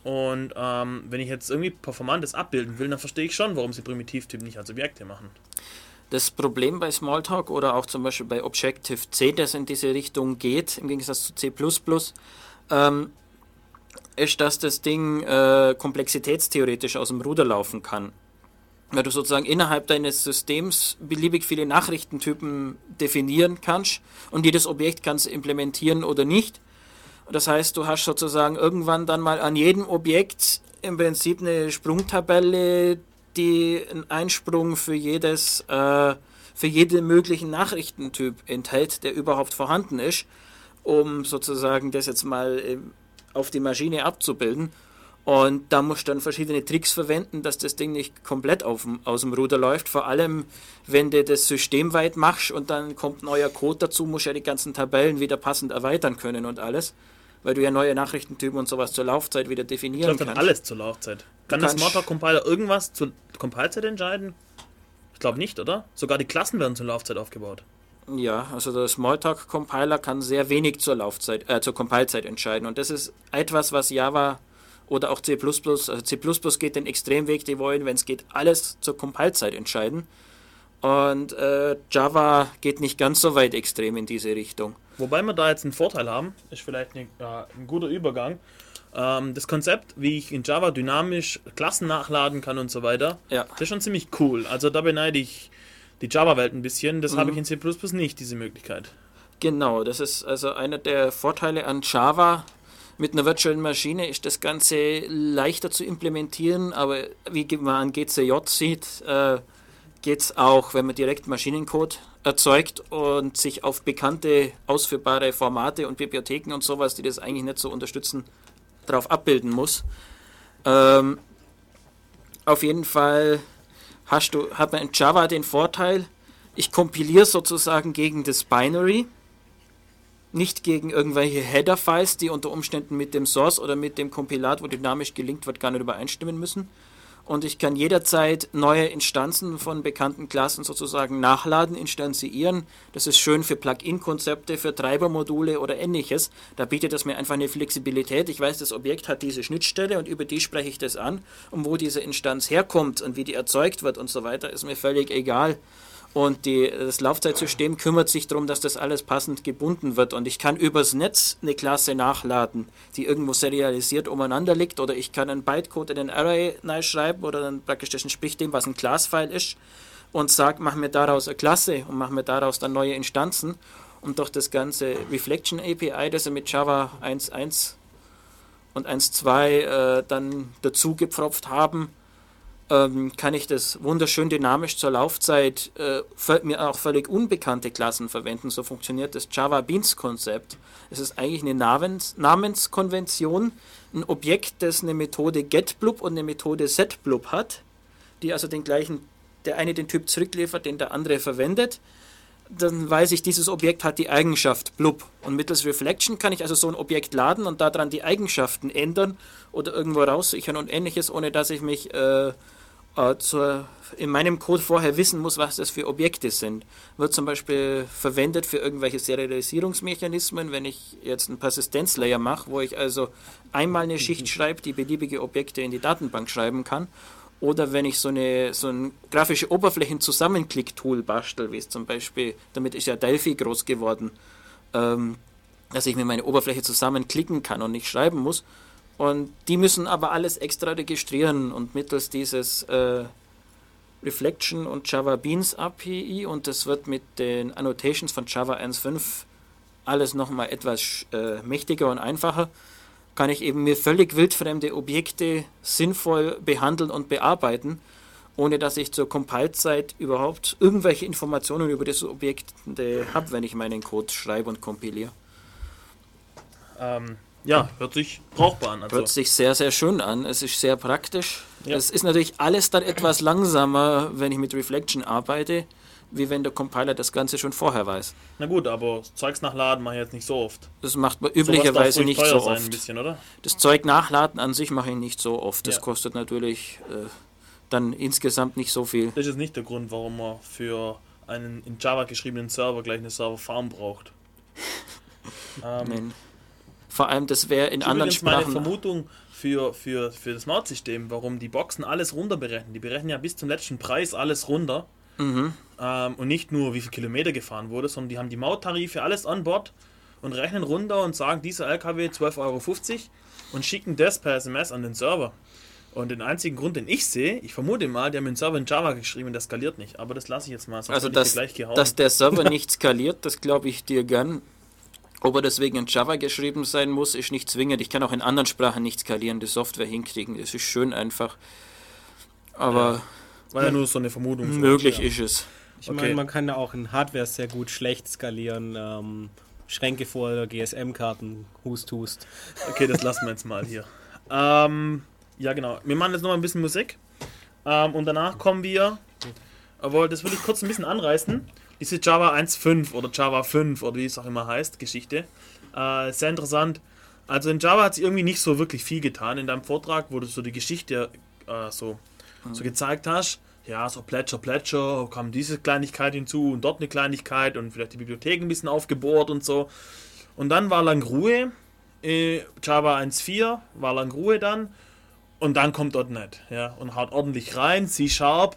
S1: Und ähm, wenn ich jetzt irgendwie Performantes abbilden will, dann verstehe ich schon, warum sie Primitivtypen nicht als Objekte machen.
S2: Das Problem bei Smalltalk oder auch zum Beispiel bei Objective-C, das in diese Richtung geht, im Gegensatz zu C, ähm, ist, dass das Ding äh, komplexitätstheoretisch aus dem Ruder laufen kann. Weil du sozusagen innerhalb deines Systems beliebig viele Nachrichtentypen definieren kannst und jedes Objekt kannst implementieren oder nicht. Das heißt, du hast sozusagen irgendwann dann mal an jedem Objekt im Prinzip eine Sprungtabelle, die einen Einsprung für jedes, äh, für jeden möglichen Nachrichtentyp enthält, der überhaupt vorhanden ist, um sozusagen das jetzt mal äh, auf die Maschine abzubilden. Und da musst du dann verschiedene Tricks verwenden, dass das Ding nicht komplett auf aus dem Ruder läuft. Vor allem, wenn du das systemweit machst und dann kommt neuer Code dazu, musst du ja die ganzen Tabellen wieder passend erweitern können und alles. Weil du ja neue Nachrichtentypen und sowas zur Laufzeit wieder definieren
S1: Läuft dann
S2: kannst.
S1: alles zur Laufzeit. Kann der
S2: kannst-
S1: Smalltalk-Compiler irgendwas zur Compilezeit entscheiden? Ich glaube nicht, oder? Sogar die Klassen werden zur Laufzeit aufgebaut.
S2: Ja, also der Smalltalk-Compiler kann sehr wenig zur Laufzeit, äh, zur Compilezeit entscheiden. Und das ist etwas, was Java oder auch C++, also C++ geht den Extremweg, die wollen, wenn es geht, alles zur Compilezeit entscheiden. Und äh, Java geht nicht ganz so weit extrem in diese Richtung.
S1: Wobei wir da jetzt einen Vorteil haben, ist vielleicht ein, äh, ein guter Übergang. Ähm, das Konzept, wie ich in Java dynamisch Klassen nachladen kann und so weiter,
S2: Ja.
S1: das ist schon ziemlich cool. Also da beneide ich die Java-Welt ein bisschen. Das
S2: Mhm.
S1: habe ich in C nicht, diese Möglichkeit.
S2: Genau, das ist also einer der Vorteile an Java. Mit einer virtuellen Maschine ist das Ganze leichter zu implementieren, aber wie man an GCJ sieht, äh, geht es auch, wenn man direkt Maschinencode erzeugt und sich auf bekannte ausführbare Formate und Bibliotheken und sowas, die das eigentlich nicht so unterstützen, darauf abbilden muss. Ähm, auf jeden Fall hast du, hat man in Java den Vorteil, ich kompiliere sozusagen gegen das Binary, nicht gegen irgendwelche Header-Files, die unter Umständen mit dem Source oder mit dem Kompilat, wo dynamisch gelinkt wird, gar nicht übereinstimmen müssen. Und ich kann jederzeit neue Instanzen von bekannten Klassen sozusagen nachladen, instanzieren. Das ist schön für Plugin-Konzepte, für Treibermodule oder ähnliches. Da bietet das mir einfach eine Flexibilität. Ich weiß, das Objekt hat diese Schnittstelle und über die spreche ich das an. Und wo diese Instanz herkommt und wie die erzeugt wird und so weiter, ist mir völlig egal. Und die, das Laufzeitsystem kümmert sich darum, dass das alles passend gebunden wird. Und ich kann übers Netz eine Klasse nachladen, die irgendwo serialisiert umeinander liegt. Oder ich kann einen Bytecode in den Array schreiben oder dann praktisch das entspricht dem, was ein Class-File ist. und sage, mach mir daraus eine Klasse und mach mir daraus dann neue Instanzen und durch das ganze Reflection API, das wir mit Java 1.1 und 1.2 äh, dann dazu gepfropft haben, ähm, kann ich das wunderschön dynamisch zur Laufzeit äh, mir auch völlig unbekannte Klassen verwenden. So funktioniert das Java Beans Konzept. Es ist eigentlich eine Namens Namenskonvention, ein Objekt, das eine Methode getBlub und eine Methode setBlub hat, die also den gleichen, der eine den Typ zurückliefert, den der andere verwendet. Dann weiß ich, dieses Objekt hat die Eigenschaft blub. Und mittels Reflection kann ich also so ein Objekt laden und daran die Eigenschaften ändern oder irgendwo raussichern und ähnliches, ohne dass ich mich äh, äh, zur, in meinem Code vorher wissen muss, was das für Objekte sind. Wird zum Beispiel verwendet für irgendwelche Serialisierungsmechanismen, wenn ich jetzt einen Persistenzlayer mache, wo ich also einmal eine Schicht mhm. schreibe, die beliebige Objekte in die Datenbank schreiben kann. Oder wenn ich so, eine, so ein grafische Oberflächen-Zusammenklick-Tool bastel, wie es zum Beispiel, damit ist ja Delphi groß geworden, ähm, dass ich mir meine Oberfläche zusammenklicken kann und nicht schreiben muss, und die müssen aber alles extra registrieren und mittels dieses äh, Reflection und Java Beans API und das wird mit den Annotations von Java 1.5 alles nochmal etwas äh, mächtiger und einfacher, kann ich eben mir völlig wildfremde Objekte sinnvoll behandeln und bearbeiten, ohne dass ich zur Compile-Zeit überhaupt irgendwelche Informationen über das Objekt habe, wenn ich meinen Code schreibe und kompiliere.
S1: Ähm, ja, hört sich brauchbar an.
S2: Also. Hört sich sehr, sehr schön an. Es ist sehr praktisch. Ja. Es ist natürlich alles dann etwas langsamer, wenn ich mit Reflection arbeite, wie wenn der Compiler das Ganze schon vorher weiß.
S1: Na gut, aber Zeugs nachladen mache ich jetzt nicht so oft.
S2: Das macht man üblicherweise nicht so oft. Bisschen, das Zeug nachladen an sich mache ich nicht so oft. Das ja. kostet natürlich äh, dann insgesamt nicht so viel.
S1: Das ist nicht der Grund, warum man für einen in Java geschriebenen Server gleich eine Server-Farm braucht.
S2: ähm, Nein. Vor allem, das wäre in anderen Sprachen.
S1: meine Vermutung für, für, für das Maut-System, warum die Boxen alles runter berechnen. Die berechnen ja bis zum letzten Preis alles runter. Mhm. Ähm, und nicht nur, wie viel Kilometer gefahren wurde, sondern die haben die Mauttarife, alles an Bord und rechnen runter und sagen, dieser LKW 12,50 Euro und schicken das per SMS an den Server. Und den einzigen Grund, den ich sehe, ich vermute mal, die haben den Server in Java geschrieben, der skaliert nicht. Aber das lasse ich jetzt mal.
S2: Also, dass, dass der Server nicht skaliert, das glaube ich dir gern. Ob er deswegen in Java geschrieben sein muss, ist nicht zwingend. Ich kann auch in anderen Sprachen nicht skalieren, die Software hinkriegen. Das ist schön einfach. Aber.
S1: Ja, war ja nur so eine Vermutung.
S2: Möglich ist es.
S4: Ich okay. meine, man kann ja auch in Hardware sehr gut schlecht skalieren. Ähm, Schränke vor GSM-Karten, Hust, Hust.
S1: Okay, das lassen wir jetzt mal hier. Ähm, ja, genau. Wir machen jetzt noch ein bisschen Musik. Ähm, und danach kommen wir. Aber das will ich kurz ein bisschen anreißen diese Java 1.5 oder Java 5 oder wie es auch immer heißt, Geschichte. Äh, sehr interessant. Also in Java hat sich irgendwie nicht so wirklich viel getan. In deinem Vortrag, wo du so die Geschichte äh, so, mhm. so gezeigt hast, ja, so Pledger, Pledger, kam diese Kleinigkeit hinzu und dort eine Kleinigkeit und vielleicht die Bibliothek ein bisschen aufgebohrt und so. Und dann war lang Ruhe. Äh, Java 1.4 war lang Ruhe dann. Und dann kommt .NET, ja, und haut ordentlich rein, C-Sharp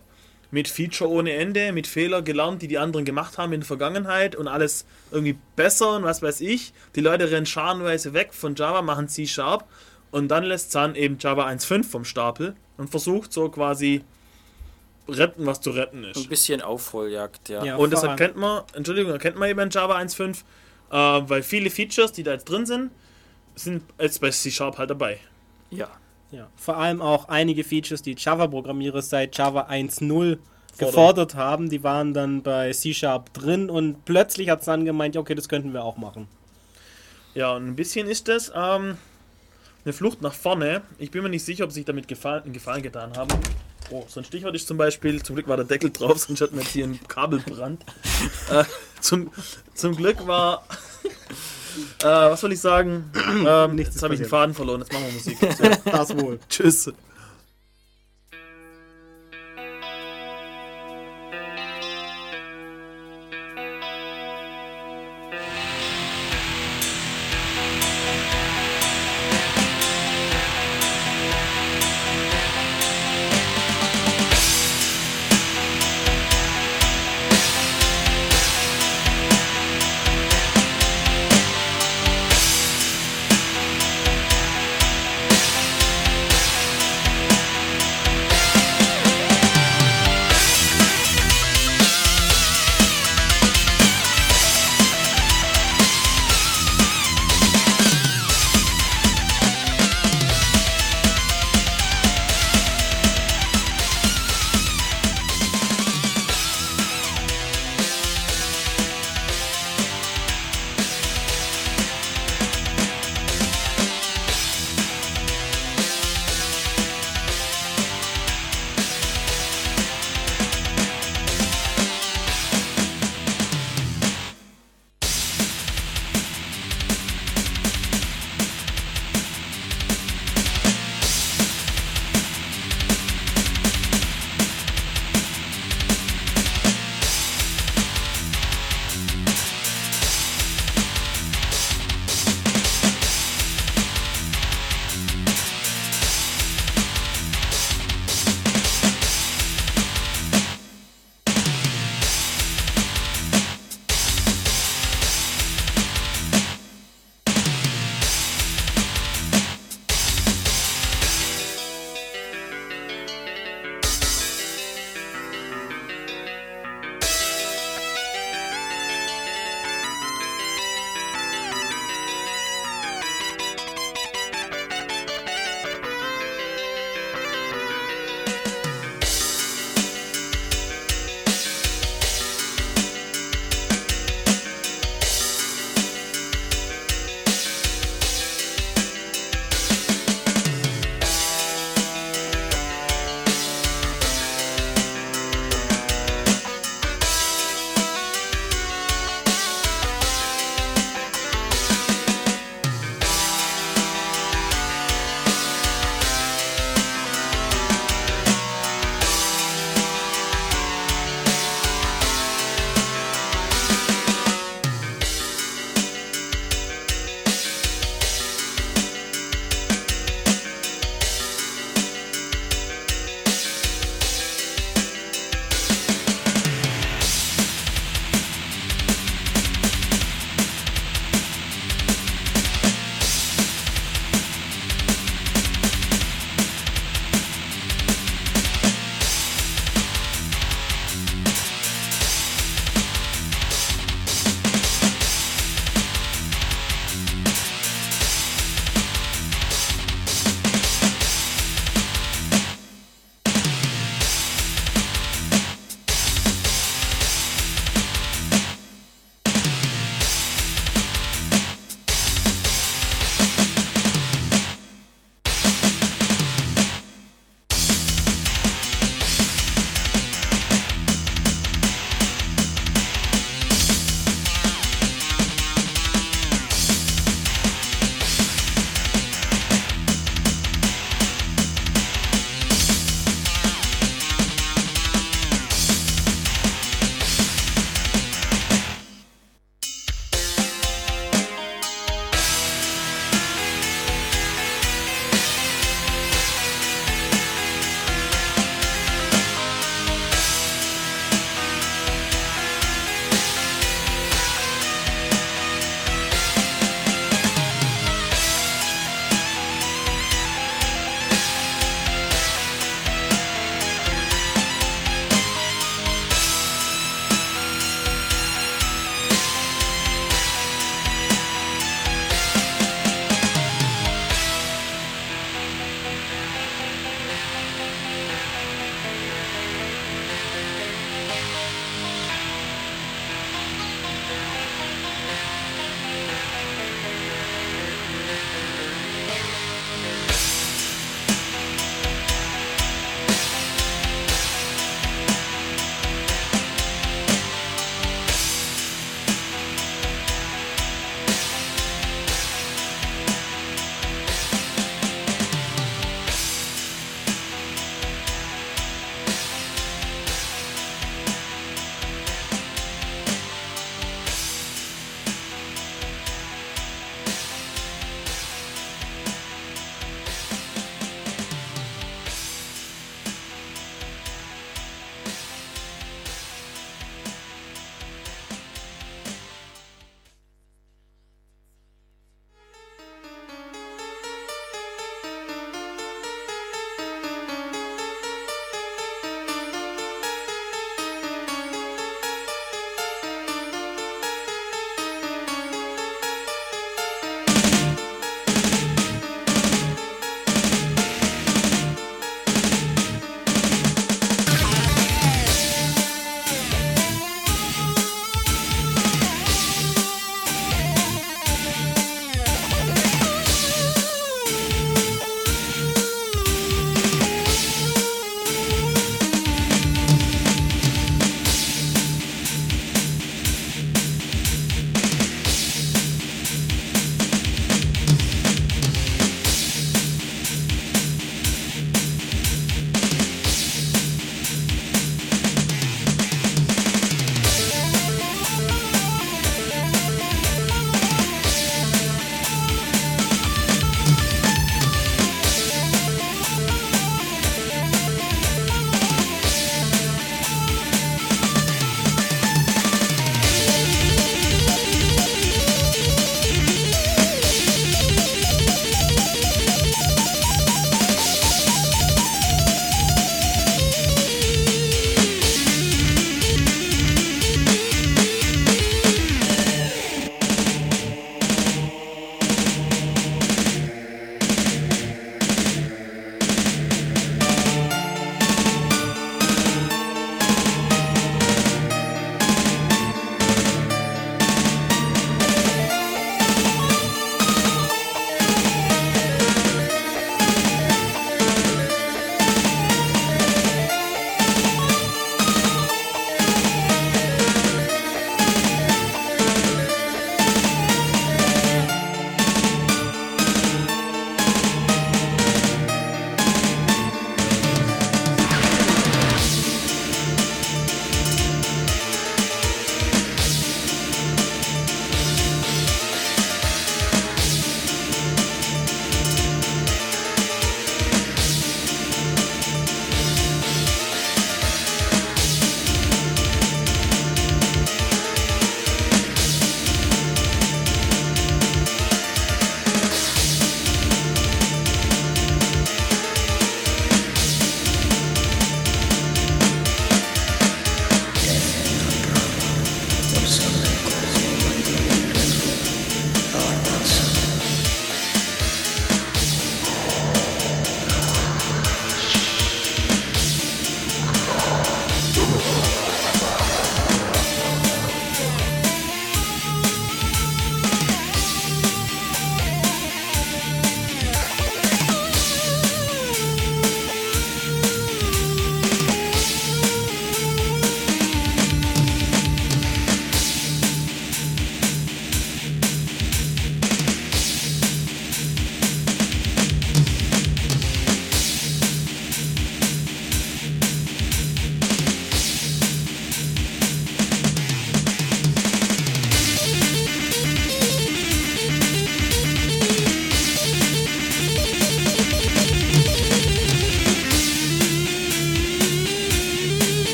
S1: mit Feature ohne Ende, mit Fehler gelernt, die die anderen gemacht haben in der Vergangenheit und alles irgendwie besser und was weiß ich. Die Leute rennen scharenweise weg von Java, machen C-Sharp und dann lässt Zahn eben Java 1.5 vom Stapel und versucht so quasi retten, was zu retten ist.
S2: Ein bisschen Aufholjagd, ja. ja
S1: und deshalb kennt man, Entschuldigung, erkennt man eben Java 1.5, äh, weil viele Features, die da jetzt drin sind, sind jetzt bei C-Sharp halt dabei.
S4: Ja. Ja, vor allem auch einige Features, die Java-Programmierer seit Java 1.0 gefordert haben, die waren dann bei C-Sharp drin und plötzlich hat es dann gemeint, okay, das könnten wir auch machen.
S1: Ja, und ein bisschen ist das ähm, eine Flucht nach vorne. Ich bin mir nicht sicher, ob sie sich damit gefallen, Gefallen getan haben. Oh, so ein Stichwort ist zum Beispiel, zum Glück war der Deckel drauf, sonst hatten wir jetzt hier einen Kabelbrand. äh, zum, zum Glück war äh, was soll ich sagen? Ähm, jetzt habe ich den Faden verloren, jetzt machen wir Musik.
S4: das wohl.
S1: Tschüss.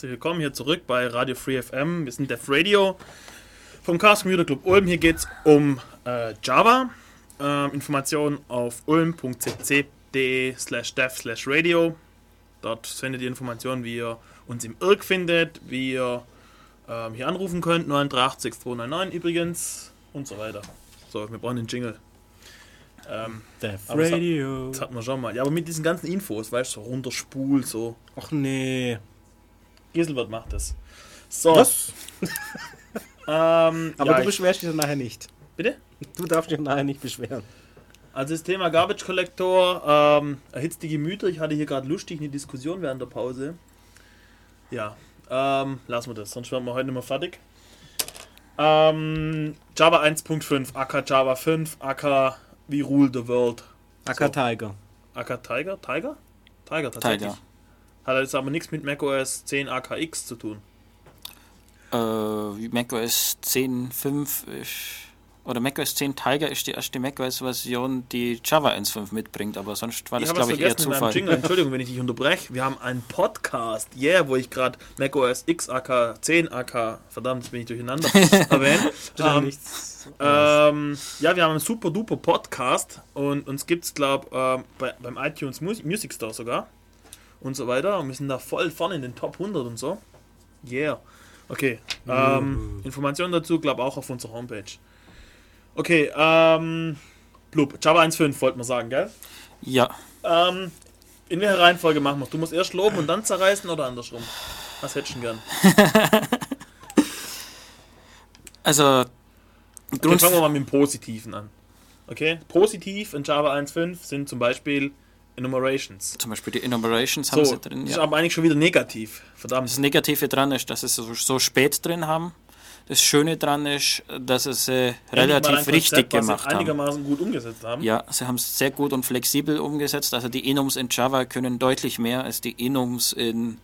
S1: Herzlich willkommen hier zurück bei Radio Free FM. Wir sind Def Radio vom Chaos Computer Club Ulm. Hier geht es um äh, Java. Ähm, Informationen auf ulm.cc.de slash dev slash radio. Dort findet ihr Informationen, wie ihr uns im IRC findet, wie ihr ähm, hier anrufen könnt. 938 299 übrigens und so weiter. So, wir brauchen den Jingle. Ähm,
S4: Death
S1: Aber es hat-
S4: Radio.
S1: das hatten wir schon mal. Ja, aber mit diesen ganzen Infos, weißt du, so runterspul, so.
S4: Ach nee.
S1: Giselbert macht das. So.
S4: Was?
S1: Ähm,
S4: Aber
S1: ja,
S4: du
S1: ich,
S4: beschwerst dich dann nachher nicht.
S1: bitte?
S4: Du darfst dich nachher nicht beschweren.
S1: Also das Thema Garbage Collector ähm, erhitzt die Gemüter. Ich hatte hier gerade lustig eine Diskussion während der Pause. Ja, ähm, lassen wir das, sonst werden wir heute nicht mehr fertig. Ähm, Java 1.5, AK Java 5, AK We Rule the World.
S4: Acker
S1: So.
S4: Tiger.
S1: AK Tiger? Tiger? Tiger tatsächlich.
S2: Tiger.
S1: Hat jetzt aber nichts mit macOS 10 AKX zu tun.
S2: Äh, macOS 10.5 ist, oder macOS 10 Tiger ist die erste macOS-Version, die Java 1.5 mitbringt, aber sonst war
S1: Ich
S2: das, glaube ich, eher Zufall.
S1: Jingle. Entschuldigung, wenn ich dich unterbreche. Wir haben einen Podcast, yeah, wo ich gerade macOS X AK 10 AK, verdammt, jetzt bin ich durcheinander, erwähnt.
S4: Ähm,
S1: ähm, ähm, ja, wir haben einen super duper Podcast und uns gibt es, glaube ähm, bei, beim iTunes Mus Music Store sogar und so weiter. Und wir sind da voll vorne in den Top 100 und so. Yeah. Okay. Ähm, Informationen dazu, glaube auch auf unserer Homepage. Okay, ähm, Blub, Java 1.5 wollten wir sagen, gell?
S2: Ja,
S1: Ähm, in welcher Reihenfolge machen wir Du musst erst loben und dann zerreißen oder andersrum? Was hättest du denn gern?
S2: also
S1: Okay,
S2: Grund,
S1: fangen wir mal mit dem Positiven an. Okay? Positiv in Java 1.5 sind zum Beispiel Enumerations.
S2: zum Beispiel die Enumerations haben
S1: So,
S2: sie drin.
S1: das ist
S2: Ja.
S1: aber eigentlich schon wieder negativ.
S2: Das
S1: Verdammt.
S2: Negative dran ist, dass sie es so, so spät drin haben. Das Schöne dran ist, dass sie es äh, relativ
S1: Konzept,
S2: richtig gemacht haben.
S1: einigermaßen gut umgesetzt haben.
S2: Ja, sie haben es sehr gut und flexibel umgesetzt. Also die Enums in Java können deutlich mehr als die Enums in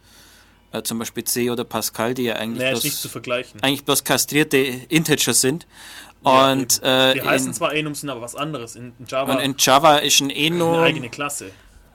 S2: äh, zum Beispiel C oder Pascal, die ja eigentlich,
S1: Nee, ist nicht zu
S2: bloß,
S1: vergleichen.
S2: eigentlich bloß kastrierte Integer sind.
S1: Ja,
S2: Und,
S1: eben.
S2: äh,
S1: Die heißen
S2: in,
S1: zwar Enums, sind aber was anderes. In Java
S2: und in Java ist ein Enum
S1: eine eigene Klasse.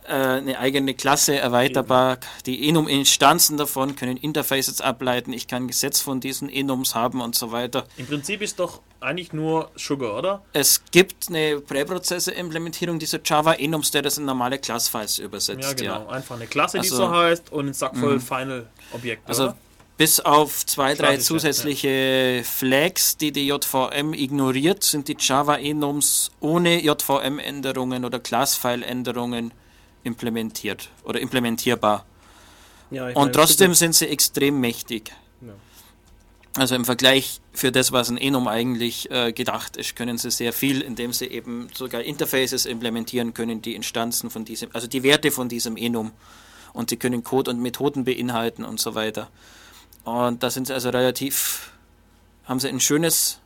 S2: Äh, eine eigene Klasse erweiterbar. Die Enum-Instanzen davon können Interfaces ableiten. Ich kann ein Gesetz von diesen Enums haben und so weiter.
S1: Im Prinzip ist doch eigentlich nur Sugar, oder?
S2: Es gibt eine Präprozesse-Implementierung dieser Java-Enums, der das in normale Class-Files übersetzt.
S1: Ja, genau. Einfach eine Klasse, die
S2: Also-
S1: so heißt und ein Sack voll Final-Objekte,
S2: Also
S1: oder?
S2: bis auf zwei, drei zusätzliche Flags, die die JVM ignoriert, sind die Java-Enums ohne JVM-Änderungen oder Class-File-Änderungen implementiert oder implementierbar.
S4: Ja,
S2: Und
S4: meine,
S2: trotzdem sind sie extrem mächtig.
S4: Ja.
S2: Also im Vergleich für das, was ein Enum eigentlich äh, gedacht ist, können sie sehr viel, indem sie eben sogar Interfaces implementieren können, die Instanzen von diesem, also die Werte von diesem Enum. Und sie können Code und Methoden beinhalten und so weiter. Und da sind sie also relativ, haben sie ein schönes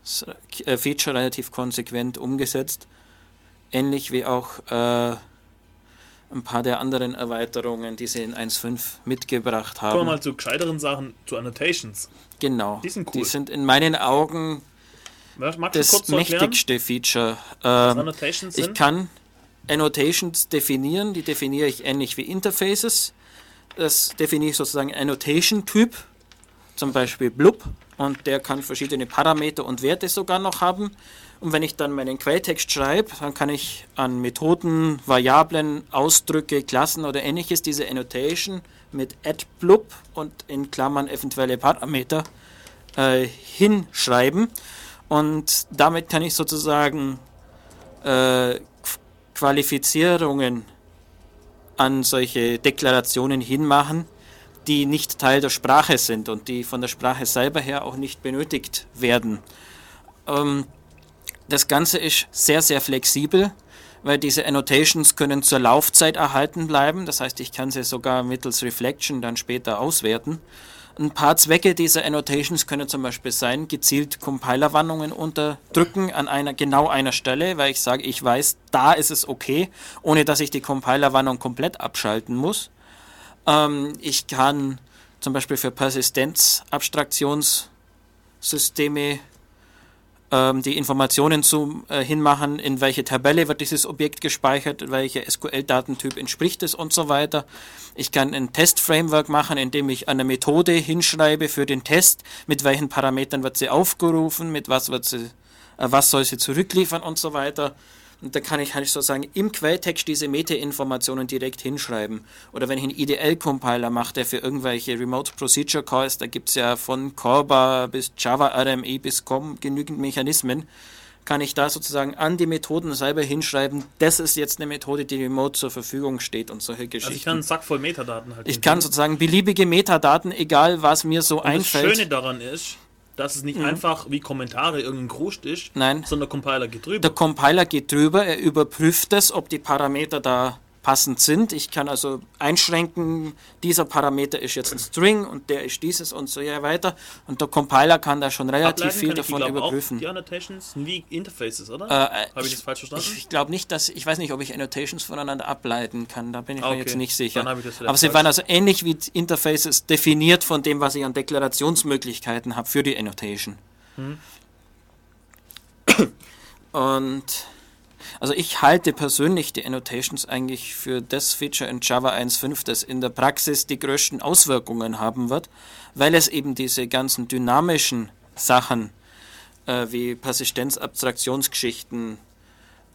S2: äh, Feature relativ konsequent umgesetzt. Ähnlich wie auch äh, ein paar der anderen Erweiterungen, die sie in 1.5 mitgebracht
S1: Kommen wir
S2: haben.
S1: mal zu gescheiteren Sachen, zu Annotations.
S2: Genau.
S1: Die sind cool.
S2: Die sind in meinen Augen
S1: Magst
S2: das mächtigste Feature. Ähm, ich kann Annotations definieren, die definiere ich ähnlich wie Interfaces. Das definiere ich sozusagen Annotation-Typ, zum Beispiel blub, und der kann verschiedene Parameter und Werte sogar noch haben. Und wenn ich dann meinen Quelltext schreibe, dann kann ich an Methoden, Variablen, Ausdrücke, Klassen oder ähnliches diese Annotation mit add blub und in Klammern eventuelle Parameter äh, hinschreiben. Und damit kann ich sozusagen äh, Qu- Qualifizierungen an solche Deklarationen hinmachen, die nicht Teil der Sprache sind und die von der Sprache selber her auch nicht benötigt werden. Ähm, das Ganze ist sehr, sehr flexibel, weil diese Annotations können zur Laufzeit erhalten bleiben. Das heißt, ich kann sie sogar mittels Reflection dann später auswerten. Ein paar Zwecke dieser Annotations können zum Beispiel sein, gezielt Compilerwarnungen unterdrücken an einer genau einer Stelle, weil ich sage, ich weiß, da ist es okay, ohne dass ich die Compilerwarnung komplett abschalten muss. Ähm, ich kann zum Beispiel für Persistenzabstraktionssysteme ähm, die Informationen zu, äh, hinmachen, in welche Tabelle wird dieses Objekt gespeichert, welcher SQL-Datentyp entspricht es und so weiter. Ich kann ein Test-Framework machen, indem ich eine Methode hinschreibe für den Test, mit welchen Parametern wird sie aufgerufen, mit was wird sie, äh, was soll sie zurückliefern und so weiter. Und da kann ich halt sozusagen im Quelltext diese Meta-Informationen direkt hinschreiben. Oder wenn ich einen IDL-Compiler mache, der für irgendwelche Remote Procedure Calls, da gibt es ja von Corba bis Java RME bis COM genügend Mechanismen, kann ich da sozusagen an die Methoden selber hinschreiben, das ist jetzt eine Methode, die remote zur Verfügung steht und solche Geschichten. Also
S1: ich kann einen Sack voll Metadaten halt.
S2: Ich kann sozusagen beliebige Metadaten, egal was mir so und einfällt.
S1: Das Schöne daran ist, dass es nicht mhm. einfach wie Kommentare irgendein Gruscht ist,
S2: Nein.
S1: sondern der Compiler geht drüber.
S2: Der Compiler geht drüber, er überprüft es, ob die Parameter da passend sind. Ich kann also einschränken, dieser Parameter ist jetzt ein String und der ist dieses und so weiter. Und der Compiler kann da schon relativ Ableiten viel davon die, überprüfen. Auch
S1: die Annotations wie Interfaces, oder? Äh, Habe ich, ich, das falsch verstanden?
S2: Ich glaube nicht, dass ich weiß nicht, ob ich Annotations voneinander ableiten kann. Da bin ich okay. mir jetzt nicht sicher. Aber sie waren also ähnlich wie Interfaces definiert von dem, was ich an Deklarationsmöglichkeiten habe für die Annotation. Hm. Und also ich halte persönlich die Annotations eigentlich für das Feature in Java 1.5, das in der Praxis die größten Auswirkungen haben wird, weil es eben diese ganzen dynamischen Sachen äh, wie Persistenzabstraktionsgeschichten,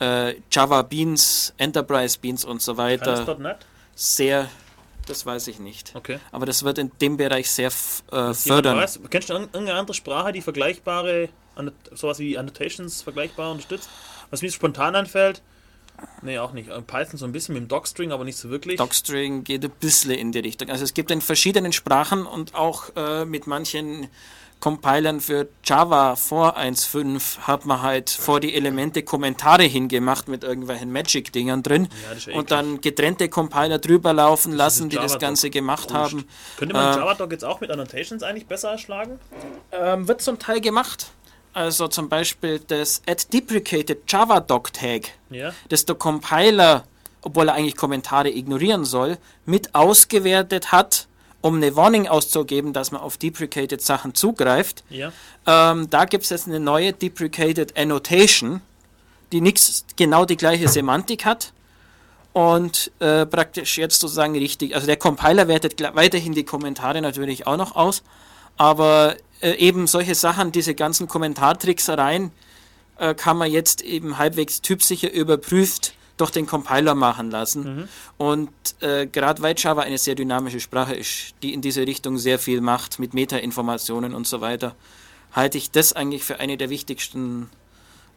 S2: äh, Java Beans, Enterprise Beans und so weiter sehr das weiß ich nicht.
S1: Okay.
S2: Aber das wird in dem Bereich sehr äh, fördern. Weiß,
S1: kennst du irgendeine andere Sprache, die vergleichbare, sowas wie Annotations vergleichbar unterstützt? Was mir spontan anfällt, Nee, auch nicht. Äh, Python so ein bisschen mit dem Docstring, aber nicht so wirklich.
S2: Docstring geht ein bisschen in die Richtung. Also es gibt in verschiedenen Sprachen und auch äh, mit manchen Compilern für Java vor 1.5 hat man halt vor die Elemente Kommentare hingemacht mit irgendwelchen Magic-Dingern drin ja, und dann getrennte Compiler drüber laufen lassen, die das Ganze gemacht haben.
S1: Könnte man äh, JavaDoc jetzt auch mit Annotations eigentlich besser erschlagen?
S2: Ähm, wird zum Teil gemacht. Also zum Beispiel das add deprecated JavaDoc Tag, ja. das der Compiler, obwohl er eigentlich Kommentare ignorieren soll, mit ausgewertet hat, um eine Warning auszugeben, dass man auf deprecated Sachen zugreift.
S1: Ja.
S2: Ähm, da gibt es jetzt eine neue deprecated Annotation, die nichts genau die gleiche Semantik hat und äh, praktisch jetzt sozusagen richtig. Also der Compiler wertet weiterhin die Kommentare natürlich auch noch aus, aber äh, eben solche Sachen, diese ganzen Kommentartricksereien, äh, kann man jetzt eben halbwegs typsicher überprüft durch den Compiler machen lassen. Mhm. Und äh, gerade weil Java eine sehr dynamische Sprache ist, die in diese Richtung sehr viel macht mit Metainformationen und so weiter, halte ich das eigentlich für eine der wichtigsten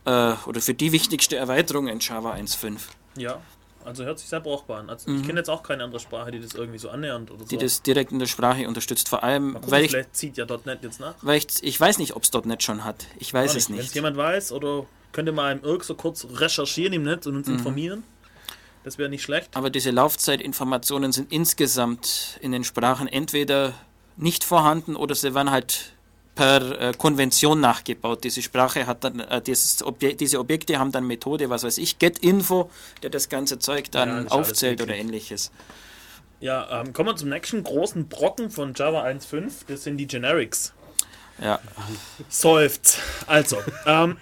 S2: äh, oder für die wichtigste Erweiterung in Java 1.5.
S1: Ja, also hört sich sehr brauchbar an. Also mhm. Ich kenne jetzt auch keine andere Sprache, die das irgendwie so annähernd oder so.
S2: Die das direkt in der Sprache unterstützt. Vor allem,
S1: gucken, weil ich, vielleicht zieht ja .NET jetzt nach.
S2: Weil ich, ich weiß nicht, ob es .NET schon hat. Ich weiß es nicht. Wenn
S1: es jemand weiß oder könnte mal im Irk so kurz recherchieren im Netz und uns mhm. informieren. Das wäre nicht schlecht.
S2: Aber diese Laufzeitinformationen sind insgesamt in den Sprachen entweder nicht vorhanden oder sie werden halt per äh, Konvention nachgebaut. Diese Sprache hat dann, äh, dieses Obje diese Objekte haben dann Methode, was weiß ich, GetInfo, der das ganze Zeug dann ja, aufzählt oder ähnliches.
S1: Ja, ähm, kommen wir zum nächsten großen Brocken von Java 1.5, das sind die Generics.
S2: Ja.
S1: Seufzt. Also, ähm,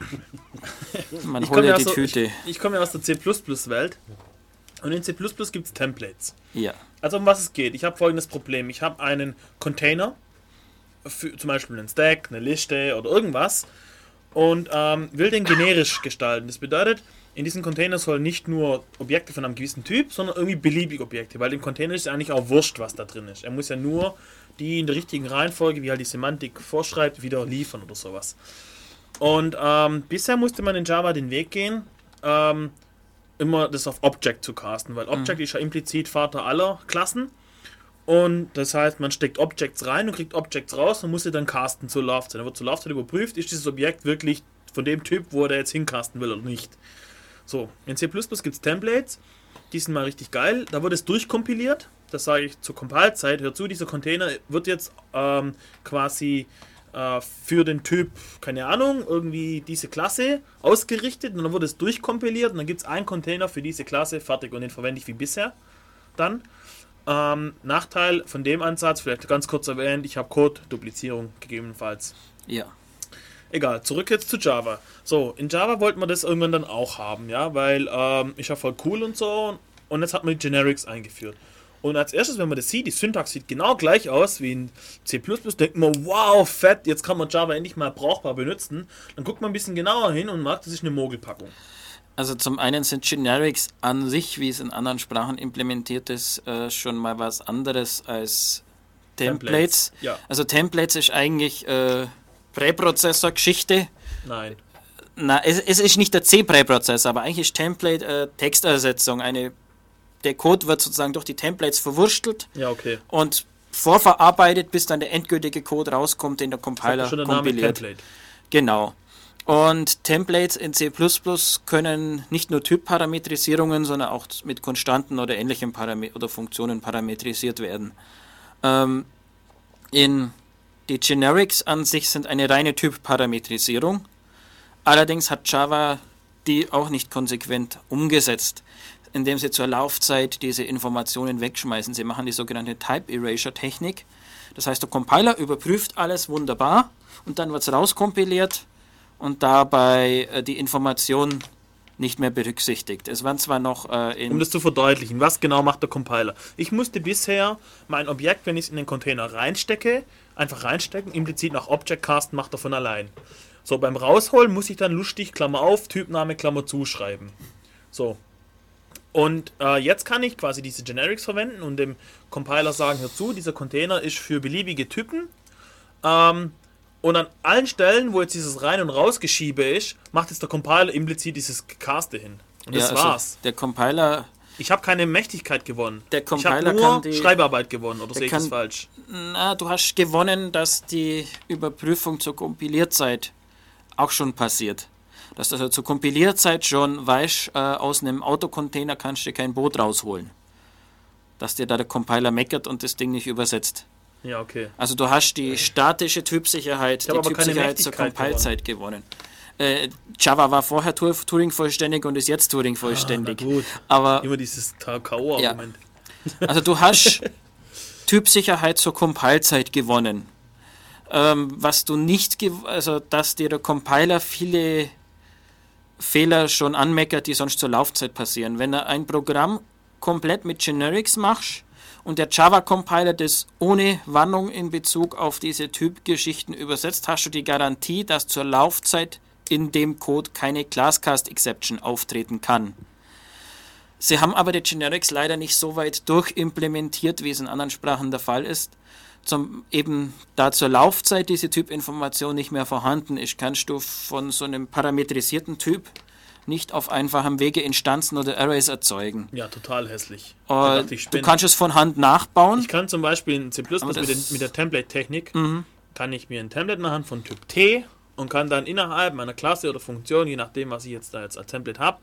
S2: man holt ja die so, Tüte.
S1: Ich, ich komme ja aus der C++-Welt und in C++ gibt es Templates.
S2: Ja.
S1: Also um was es geht. Ich habe folgendes Problem. Ich habe einen Container, für, zum Beispiel einen Stack, eine Liste oder irgendwas und ähm, will den generisch gestalten. Das bedeutet, in diesem Container sollen nicht nur Objekte von einem gewissen Typ, sondern irgendwie beliebige Objekte, weil im Container ist ja eigentlich auch wurscht, was da drin ist. Er muss ja nur die in der richtigen Reihenfolge, wie halt die Semantik vorschreibt, wieder liefern oder sowas. Und ähm, bisher musste man in Java den Weg gehen, ähm, immer das auf Object zu casten, weil Object mhm. ist ja implizit Vater aller Klassen. Und das heißt, man steckt Objects rein und kriegt Objects raus und muss sie dann casten zur Laufzeit. Dann wird zur Laufzeit überprüft, ist dieses Objekt wirklich von dem Typ, wo er jetzt hincasten will oder nicht. So, in C gibt es Templates, die sind mal richtig geil. Da wird es durchkompiliert. Das sage ich zur Compile-Zeit. Hör zu, dieser Container wird jetzt ähm, quasi äh, für den Typ, keine Ahnung, irgendwie diese Klasse ausgerichtet und dann wird es durchkompiliert und dann gibt es einen Container für diese Klasse fertig und den verwende ich wie bisher dann. Ähm, Nachteil von dem Ansatz, vielleicht ganz kurz erwähnt, ich habe Code-Duplizierung gegebenenfalls.
S2: Ja.
S1: Egal, zurück jetzt zu Java. So, in Java wollten wir das irgendwann dann auch haben, ja, weil ähm, ist ja voll cool und so. Und jetzt hat man die Generics eingeführt. Und als erstes, wenn man das sieht, die Syntax sieht genau gleich aus wie in C++, denkt man, wow, fett, jetzt kann man Java endlich mal brauchbar benutzen. Dann guckt man ein bisschen genauer hin und macht, das ist eine Mogelpackung.
S2: Also zum einen sind Generics an sich, wie es in anderen Sprachen implementiert ist, äh, schon mal was anderes als Templates.
S1: Templates, ja.
S2: Also Templates ist eigentlich äh, Präprozessor-Geschichte.
S1: Nein.
S2: Na, es, es ist nicht der C-Präprozessor, aber eigentlich ist Template äh, Textersetzung. Eine, der Code wird sozusagen durch die Templates verwurstelt
S1: Ja, okay.
S2: und vorverarbeitet, bis dann der endgültige Code rauskommt, den der Compiler
S1: Schon der Name
S2: kompiliert.
S1: Template.
S2: Genau. Und Templates in C++ können nicht nur Typparametrisierungen, sondern auch mit Konstanten oder ähnlichen Param oder Funktionen parametrisiert werden. Ähm, in die Generics an sich sind eine reine Typparametrisierung. Allerdings hat Java die auch nicht konsequent umgesetzt, indem sie zur Laufzeit diese Informationen wegschmeißen. Sie machen die sogenannte Type Erasure Technik. Das heißt, der Compiler überprüft alles wunderbar und dann wird es rauskompiliert und dabei äh, die Information nicht mehr berücksichtigt. Es waren zwar noch äh,
S1: Um das zu verdeutlichen, was genau macht der Compiler? Ich musste bisher mein Objekt, wenn ich es in den Container reinstecke, einfach reinstecken, implizit nach Object Cast macht er von allein. So, beim Rausholen muss ich dann lustig, Klammer auf, Typname, Klammer zuschreiben. So. Und äh, jetzt kann ich quasi diese Generics verwenden und dem Compiler sagen, hör zu, dieser Container ist für beliebige Typen. Ähm, und an allen Stellen, wo jetzt dieses Rein- und Rausgeschiebe ist, macht jetzt der Compiler implizit dieses Caste hin. Und das
S2: ja, also
S1: war's.
S2: Der Compiler,
S1: Ich habe keine Mächtigkeit gewonnen.
S2: Der
S1: ich
S2: Compiler
S1: habe nur
S2: kann die-
S1: Schreibarbeit gewonnen, oder
S2: der
S1: sehe ich das falsch?
S2: na, du hast gewonnen, dass die Überprüfung zur Kompilierzeit auch schon passiert. Dass du also zur Kompilierzeit schon weißt, äh, aus einem Autocontainer kannst du kein Boot rausholen. Dass dir da der Compiler meckert und das Ding nicht übersetzt.
S1: Ja, okay.
S2: Also du hast die statische Typsicherheit, die Typsicherheit zur Compile-Zeit gewonnen. Äh, Java war vorher Tur- Turing-vollständig und ist jetzt Turing-vollständig.
S1: Ah, Na gut.
S2: Aber
S1: Immer dieses K.O.-Argument.
S2: also du hast Typsicherheit zur Compile-Zeit gewonnen. Ähm, was du nicht, also dass dir der Compiler viele Fehler schon anmeckert, die sonst zur Laufzeit passieren. Wenn er ein Programm komplett mit Generics machst und der Java-Compiler das ohne Warnung in Bezug auf diese Typgeschichten übersetzt, hast du die Garantie, dass zur Laufzeit in dem Code keine Classcast-Exception auftreten kann. Sie haben aber die Generics leider nicht so weit durchimplementiert, wie es in anderen Sprachen der Fall ist. Zum, eben da zur Laufzeit diese Typinformation nicht mehr vorhanden ist, kannst du von so einem parametrisierten Typ nicht auf einfachem Wege Instanzen oder Arrays erzeugen.
S1: Ja, total hässlich.
S2: Äh, du kannst es von Hand nachbauen.
S1: ich kann zum Beispiel in C++ mit, den, mit der Template-Technik,
S2: Mhm.
S1: kann ich mir ein Template machen von Typ T und kann dann innerhalb meiner Klasse oder Funktion, je nachdem, was ich jetzt da jetzt als Template habe,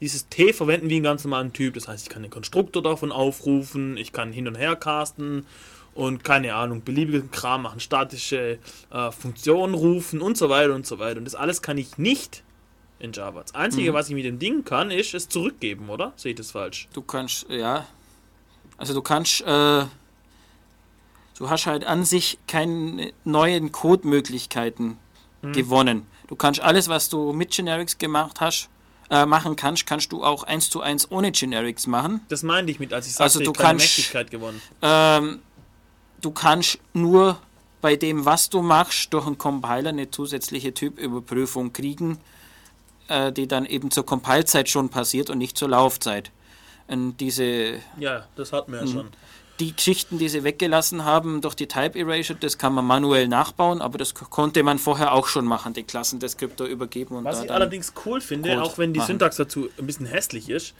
S1: dieses T verwenden wie einen ganz normalen Typ. Das heißt, ich kann den Konstruktor davon aufrufen, ich kann hin und her casten und keine Ahnung, beliebigen Kram machen, statische äh, Funktionen rufen und so weiter und so weiter. Und das alles kann ich nicht in Java. Das Einzige,
S2: Mhm.
S1: was ich mit dem Ding kann, ist es zurückgeben, oder? Sehe ich das falsch?
S2: Du kannst, ja. Also du kannst, äh, du hast halt an sich keine neuen Codemöglichkeiten
S1: Mhm.
S2: gewonnen. Du kannst alles, was du mit Generics gemacht hast, äh, machen kannst, kannst du auch eins zu eins ohne Generics machen.
S1: Das meinte ich mit, als ich sagte,
S2: Also
S1: ich
S2: du
S1: keine
S2: kannst-
S1: Mächtigkeit gewonnen.
S2: Ähm, du kannst nur bei dem, was du machst, durch einen Compiler eine zusätzliche Typüberprüfung kriegen, äh, die dann eben zur Compile-Zeit schon passiert und nicht zur Laufzeit. Und diese
S1: Ja, das hatten wir
S2: Mhm.
S1: ja schon.
S2: die Geschichten, die sie weggelassen haben durch die Type Erasure, das kann man manuell nachbauen, aber das konnte man vorher auch schon machen, die Klassendeskriptor übergeben und
S1: Was
S2: da
S1: ich allerdings cool finde,
S2: Code
S1: auch wenn die
S2: machen.
S1: Syntax dazu ein bisschen hässlich ist,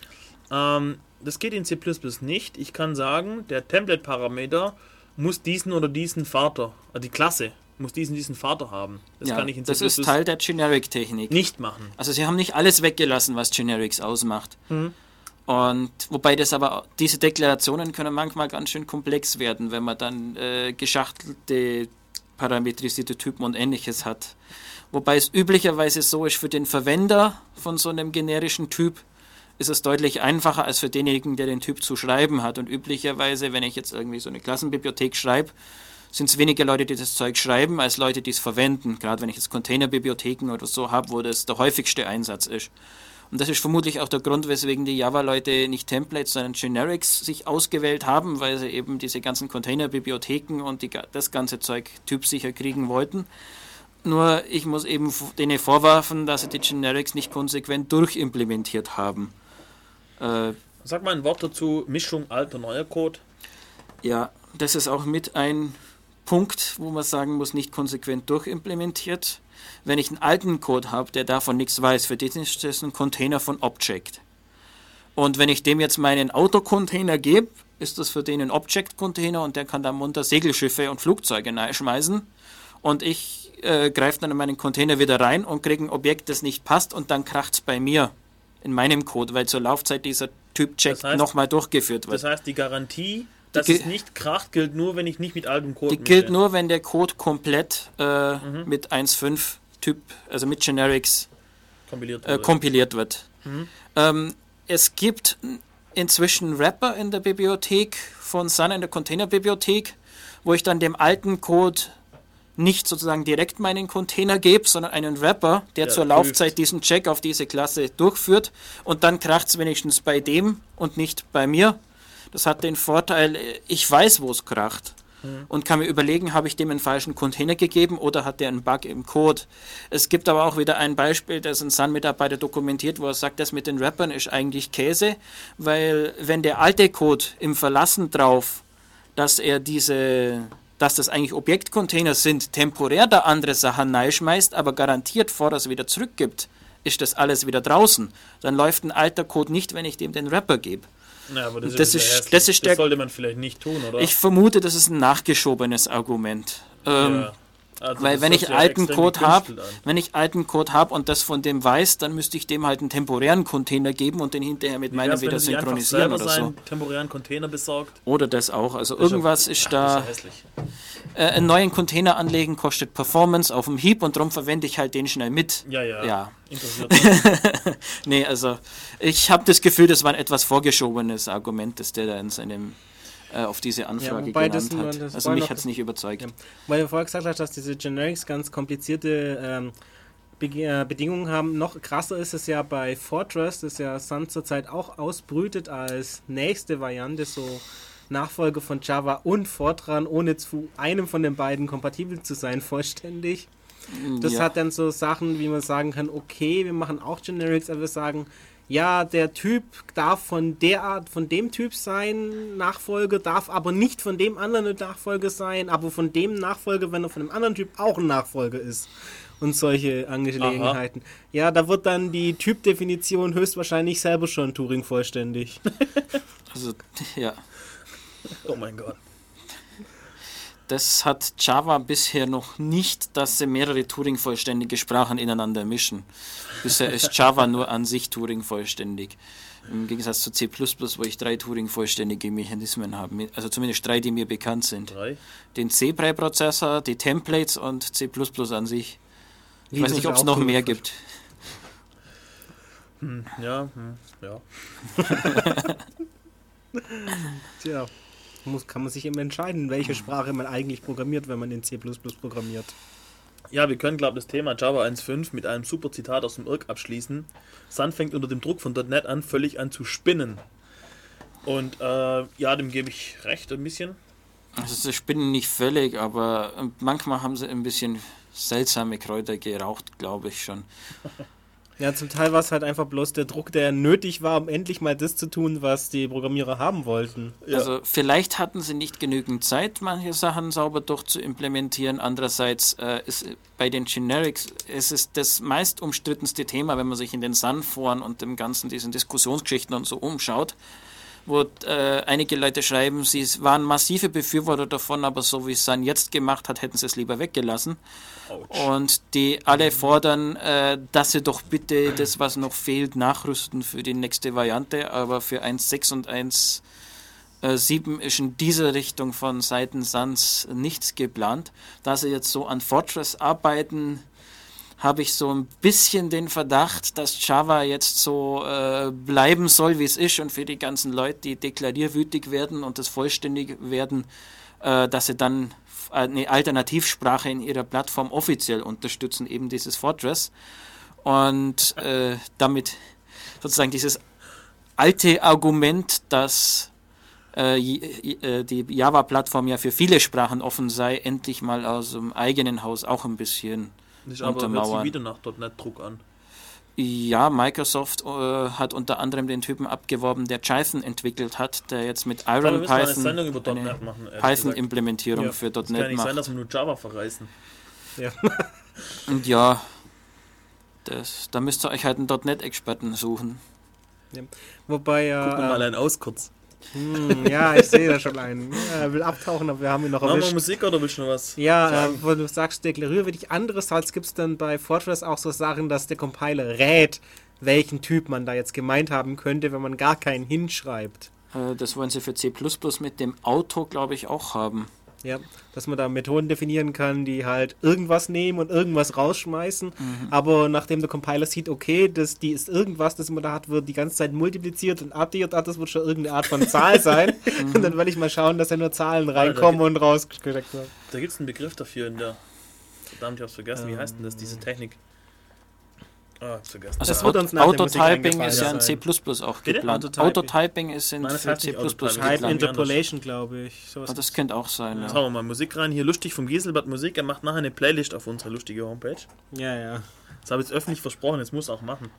S1: ähm, das geht in C++ nicht. Ich kann sagen, der Template-Parameter muss diesen oder diesen Vater, also die Klasse muss diesen diesen Vater haben. Das
S2: ja,
S1: kann ich in C++
S2: das ist Teil der Generic-Technik.
S1: nicht machen.
S2: Also sie haben nicht alles weggelassen, was Generics ausmacht.
S1: Mhm.
S2: Und wobei das aber, diese Deklarationen können manchmal ganz schön komplex werden, wenn man dann äh, geschachtelte parametrisierte Typen und ähnliches hat. Wobei es üblicherweise so ist, für den Verwender von so einem generischen Typ ist es deutlich einfacher als für denjenigen, der den Typ zu schreiben hat. Und üblicherweise, wenn ich jetzt irgendwie so eine Klassenbibliothek schreibe, sind es weniger Leute, die das Zeug schreiben, als Leute, die es verwenden. Gerade wenn ich jetzt Containerbibliotheken oder so habe, wo das der häufigste Einsatz ist. Und das ist vermutlich auch der Grund, weswegen die Java-Leute nicht Templates, sondern Generics sich ausgewählt haben, weil sie eben diese ganzen Containerbibliotheken und die, das ganze Zeug typsicher kriegen wollten. Nur ich muss eben denen vorwerfen, dass sie die Generics nicht konsequent durchimplementiert haben.
S1: Äh, Sag mal ein Wort dazu, Mischung alter neuer Code.
S2: Ja, das ist auch mit ein Punkt, wo man sagen muss, nicht konsequent durchimplementiert. Wenn ich einen alten Code habe, der davon nichts weiß, für den ist das ein Container von Object. Und wenn ich dem jetzt meinen Autocontainer gebe, ist das für den ein Object-Container und der kann da munter Segelschiffe und Flugzeuge schmeißen. Und ich äh, greife dann in meinen Container wieder rein und kriege ein Objekt, das nicht passt und dann kracht es bei mir in meinem Code, weil zur Laufzeit dieser Typ-Check das heißt, nochmal durchgeführt wird.
S1: Das heißt, die Garantie, dass es nicht kracht, gilt nur, wenn ich nicht mit altem Code.
S2: Die gilt nur, wenn der Code komplett äh, mhm. mit 1.5 Typ, also mit Generics kompiliert, äh, kompiliert wird. Mhm. Ähm, es gibt inzwischen Wrapper in der Bibliothek von Sun in der Containerbibliothek, wo ich dann dem alten Code nicht sozusagen direkt meinen Container gebe, sondern einen Wrapper, der ja, zur Laufzeit diesen Check auf diese Klasse durchführt und dann kracht es wenigstens bei dem und nicht bei mir. Das hat den Vorteil, ich weiß, wo es kracht mhm. und kann mir überlegen, habe ich dem einen falschen Container gegeben oder hat der einen Bug im Code. Es gibt aber auch wieder ein Beispiel, das ein Sun-Mitarbeiter dokumentiert, wo er sagt, das mit den Wrappern ist eigentlich Käse, weil wenn der alte Code im Verlassen drauf, dass er diese dass das eigentlich Objektcontainer sind, temporär da andere Sachen schmeißt, aber garantiert vor, dass er wieder zurückgibt, ist das alles wieder draußen. Dann läuft ein alter Code nicht, wenn ich dem den Wrapper gebe.
S1: Ja, aber das, das ist, das, ist der, das sollte man vielleicht nicht tun, oder?
S2: Ich vermute, das ist ein nachgeschobenes Argument. Ähm, ja. Also Weil wenn ich alten Code habe, wenn ich alten Code habe und das von dem weiß, dann müsste ich dem halt einen temporären Container geben und den hinterher mit meinem wieder synchronisieren oder so.
S1: temporären Container besorgt.
S2: Oder das auch. Also das irgendwas ist, ist da. Ist äh, einen neuen Container anlegen kostet Performance auf dem Heap und darum verwende ich halt den schnell mit.
S1: Ja, ja.
S2: ja. nee, also ich habe das Gefühl, das war ein etwas vorgeschobenes Argument, das der da in seinem äh, auf diese Anfrage ja, genannt das, hat. also mich hat es nicht überzeugt. Ja.
S4: Weil du vorher gesagt hast, dass diese Generics ganz komplizierte ähm, Be äh, Bedingungen haben. Noch krasser ist es ja bei Fortress, das ja Sun zurzeit auch ausbrütet als nächste Variante, so Nachfolge von Java und Fortran, ohne zu einem von den beiden kompatibel zu sein, vollständig. Das ja. hat dann so Sachen, wie man sagen kann, okay, wir machen auch Generics, aber wir sagen, ja, der Typ darf von der Art, von dem Typ sein, Nachfolge, darf aber nicht von dem anderen eine Nachfolge sein, aber von dem Nachfolge, wenn er von dem anderen Typ auch ein Nachfolge ist. Und solche Angelegenheiten. Aha. Ja, da wird dann die Typdefinition höchstwahrscheinlich selber schon Turing vollständig.
S2: also, ja.
S1: Oh mein Gott
S2: das hat Java bisher noch nicht, dass sie mehrere Turing-vollständige Sprachen ineinander mischen. Bisher ist Java nur an sich Turing-vollständig. Im Gegensatz zu C, wo ich drei Turing-vollständige Mechanismen habe. Also zumindest drei, die mir bekannt sind. Drei? Den C-Präprozessor, die Templates und C an sich. Ich Wie, weiß nicht, ob es noch mehr gibt.
S1: Hm, ja, hm, ja.
S4: Tja muss, kann man sich eben entscheiden, welche Sprache man eigentlich programmiert, wenn man in C programmiert.
S1: Ja, wir können, glaube ich, das Thema Java 1.5 mit einem super Zitat aus dem IRC abschließen. Sun fängt unter dem Druck von .NET an, völlig an zu spinnen. Und äh, ja, dem gebe ich recht ein bisschen.
S2: Also sie spinnen nicht völlig, aber manchmal haben sie ein bisschen seltsame Kräuter geraucht, glaube ich schon.
S4: Ja, zum Teil war es halt einfach bloß der Druck, der nötig war, um endlich mal das zu tun, was die Programmierer haben wollten.
S2: Ja. Also vielleicht hatten sie nicht genügend Zeit, manche Sachen sauber durchzuimplementieren. Andererseits äh, ist bei den Generics es ist das meist umstrittenste Thema, wenn man sich in den Sun-Foren und dem ganzen diesen Diskussionsgeschichten und so umschaut wo äh, einige Leute schreiben, sie waren massive Befürworter davon, aber so wie es Sun jetzt gemacht hat, hätten sie es lieber weggelassen. Ouch. Und die alle fordern, äh, dass sie doch bitte das, was noch fehlt, nachrüsten für die nächste Variante, aber für 1.6 und 1.7 ist in dieser Richtung von Seiten Suns nichts geplant. Da sie jetzt so an Fortress arbeiten, habe ich so ein bisschen den Verdacht, dass Java jetzt so äh, bleiben soll, wie es ist und für die ganzen Leute, die deklarierwütig werden und das vollständig werden, äh, dass sie dann eine Alternativsprache in ihrer Plattform offiziell unterstützen, eben dieses Fortress. Und äh, damit sozusagen dieses alte Argument, dass äh, äh, die Java-Plattform ja für viele Sprachen offen sei, endlich mal aus dem eigenen Haus auch ein bisschen
S1: Nicht aber hört sich wieder nach .NET Druck an.
S2: Ja, Microsoft äh, hat unter anderem den Typen abgeworben, der Jython entwickelt hat, der jetzt mit Iron Python eine, eine Python-Implementierung ja. für .NET macht. Es kann
S1: nicht sein, dass wir nur Java verreißen.
S2: Ja. Und ja, das, da müsst ihr euch halt einen .NET-Experten suchen.
S4: Ja. Wobei ja.
S1: Guck mal einen aus kurz.
S4: Hm, ja, ich sehe da schon einen. Er will abtauchen, aber wir haben ihn noch
S1: erwischt. Machen wir Musik oder willst du noch was?
S4: Ja, äh, wo du sagst, deklariere dich. Andererseits gibt es dann bei Fortress auch so Sachen, dass der Compiler rät, welchen Typ man da jetzt gemeint haben könnte, wenn man gar keinen hinschreibt.
S2: Äh, das wollen sie für C mit dem Auto, glaube ich, auch haben.
S4: Ja, dass man da Methoden definieren kann, die halt irgendwas nehmen und irgendwas rausschmeißen. Mhm. Aber nachdem der Compiler sieht, okay, das, die ist irgendwas, das man da hat, wird die ganze Zeit multipliziert und addiert, ah, das wird schon irgendeine Art von Zahl sein. mhm. Und dann will ich mal schauen, dass da nur Zahlen reinkommen ja, und rausgesteckt werden.
S1: Da gibt es einen Begriff dafür in der. Verdammt, ich hab's vergessen. Ähm, Wie heißt denn das, diese Technik?
S2: Ah, vergessen. Also das wird uns Autotyping ist ja in C++ auch geplant. Autotyping ist in Nein,
S4: C++ geplant. Type Interpolation, glaube ich.
S2: So oh, das könnte auch sein, ja.
S1: Jetzt hauen wir mal Musik rein. Hier lustig vom Gieselbad Musik. Er macht nachher eine Playlist auf unserer lustige Homepage.
S4: Ja, ja.
S1: Das habe ich jetzt öffentlich versprochen, jetzt muss auch machen.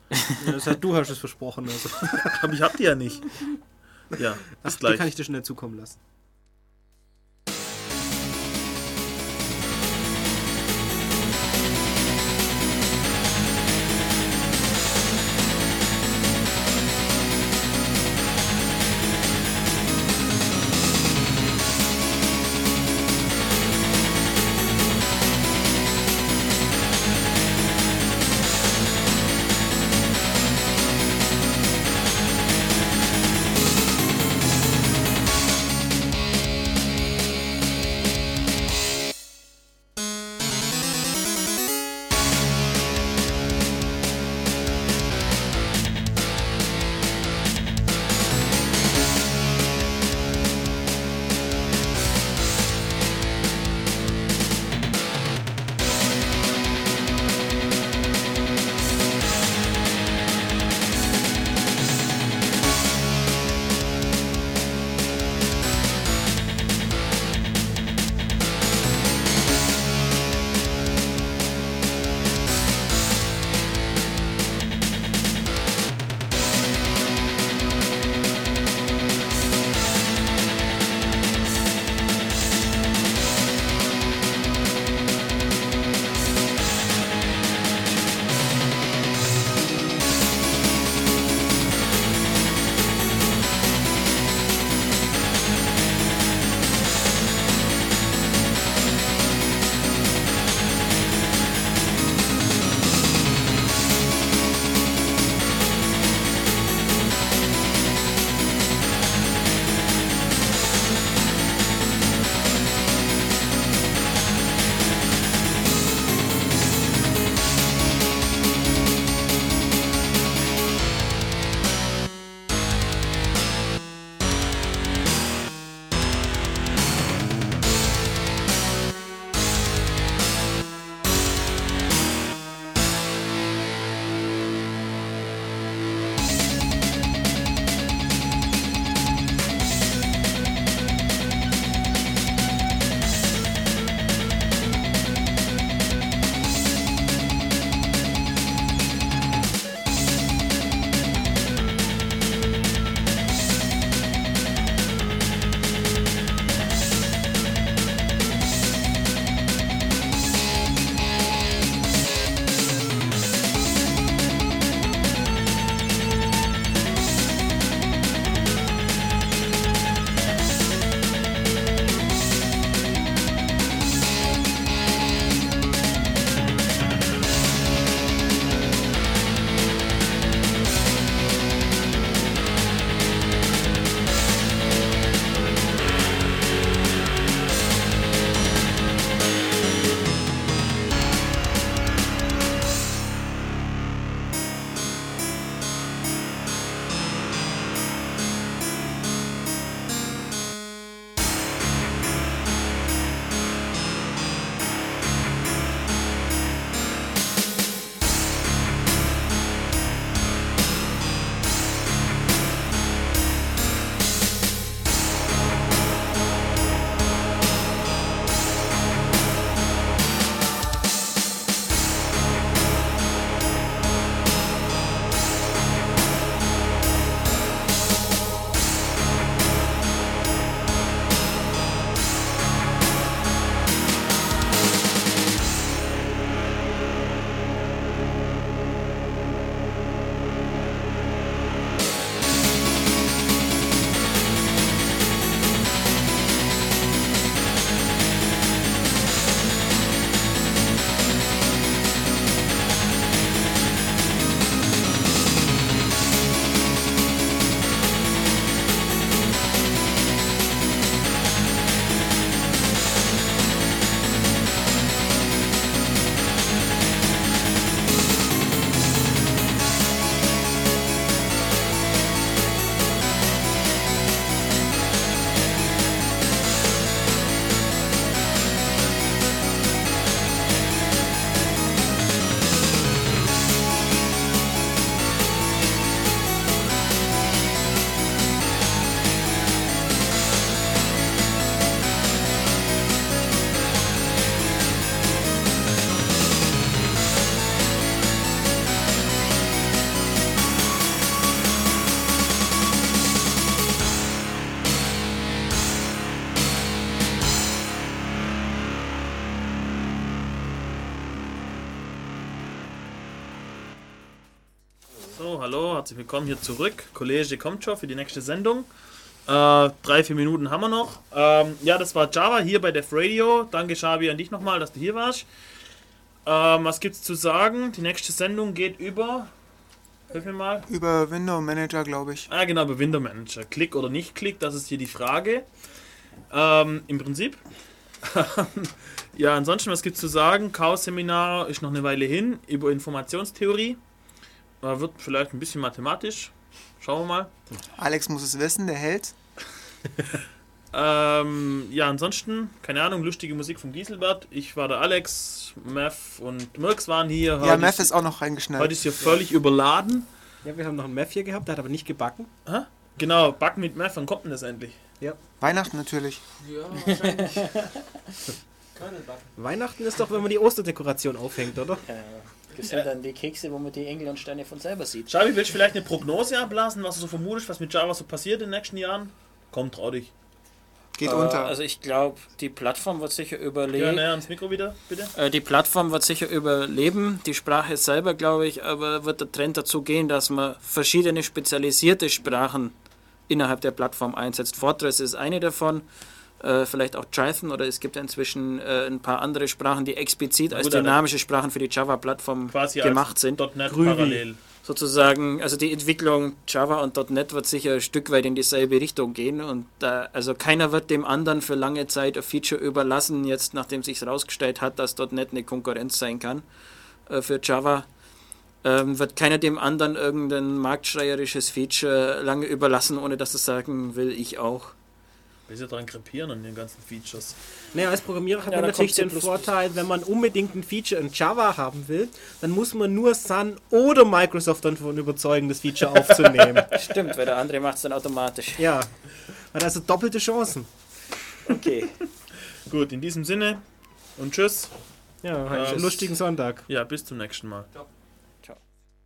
S4: Ja, das heißt, du hast es versprochen. Also.
S1: Aber ich hab die ja nicht. Ja,
S4: bis Ach, gleich. Die kann ich dir schnell zukommen lassen.
S1: Hallo, herzlich willkommen hier zurück. Kollege kommt schon für die nächste Sendung. Äh, drei, vier Minuten haben wir noch. Ähm, ja, das war Java hier bei Def Radio. Danke, Schabi, an dich nochmal, dass du hier warst. Ähm, was gibt's zu sagen? Die nächste Sendung geht über. Hilf mir mal.
S3: Über Window Manager, glaube ich.
S1: Ah, genau, über Window Manager. Klick oder nicht Klick, das ist hier die Frage. Ähm, Im Prinzip. ja, ansonsten, was gibt's zu sagen? Chaos-Seminar ist noch eine Weile hin über Informationstheorie. Äh, wird vielleicht ein bisschen mathematisch. Schauen wir mal.
S3: Alex muss es wissen, der hält.
S1: Ähm, ja, ansonsten, keine Ahnung, lustige Musik von Gieselbert. Ich war der Alex, Mev und Mirks waren hier.
S3: Ja,
S1: Heute
S3: Meth
S1: ist,
S3: ist auch noch
S1: heute
S3: reingeschnallt.
S1: ist hier völlig überladen.
S4: Ja, wir haben noch einen Meth hier gehabt, der hat aber nicht gebacken.
S1: Hä? Genau, Backen mit Mev, wann kommt denn das endlich?
S3: Weihnachten natürlich.
S4: Weihnachten ist doch, wenn man die Osterdekoration aufhängt, oder?
S2: Ja, das sind dann die Kekse, wo man die Engel und Steine von selber sieht.
S1: Schabi, willst du vielleicht eine Prognose ablassen, was du so vermutest, was mit Java so passiert in den nächsten Jahren? Komm, trau dich.
S3: Geht
S2: Äh,
S3: unter.
S2: Also ich glaube, die Plattform wird sicher
S1: Ja,
S2: überleben.
S1: näher ans Mikro wieder, bitte.
S2: Äh, Die Plattform wird sicher überleben. Die Sprache selber, glaube ich, aber wird der Trend dazu gehen, dass man verschiedene spezialisierte Sprachen innerhalb der Plattform einsetzt. Fortress ist eine davon. Äh, vielleicht auch Python oder es gibt ja inzwischen äh, ein paar andere Sprachen, die explizit als
S1: gut,
S2: dynamische Sprachen für die Java-Plattform gemacht sind.
S1: .NET
S4: Groovy.
S1: parallel.
S2: sozusagen, also die Entwicklung Java und .NET wird sicher ein Stück weit in dieselbe Richtung gehen und da, also keiner wird dem anderen für lange Zeit ein Feature überlassen, jetzt nachdem sich herausgestellt hat, dass .NET eine Konkurrenz sein kann äh, für Java, ähm, wird keiner dem anderen irgendein marktschreierisches Feature lange überlassen, ohne dass es sagen will, ich auch.
S1: Wir sind dran krepieren an den ganzen Features.
S4: Naja, als Programmierer hat
S2: Ja,
S4: man natürlich den. Vorteil, wenn man unbedingt ein Feature in Java haben will, dann muss man nur Sun oder Microsoft davon überzeugen, das Feature aufzunehmen.
S2: Stimmt, weil der andere macht es dann automatisch.
S4: ja, hat also doppelte Chancen.
S2: Okay.
S1: Gut, in diesem Sinne und tschüss.
S4: Ja, einen
S1: Ähm,
S4: lustigen Sonntag.
S1: Ja, bis zum nächsten Mal.
S4: Ciao.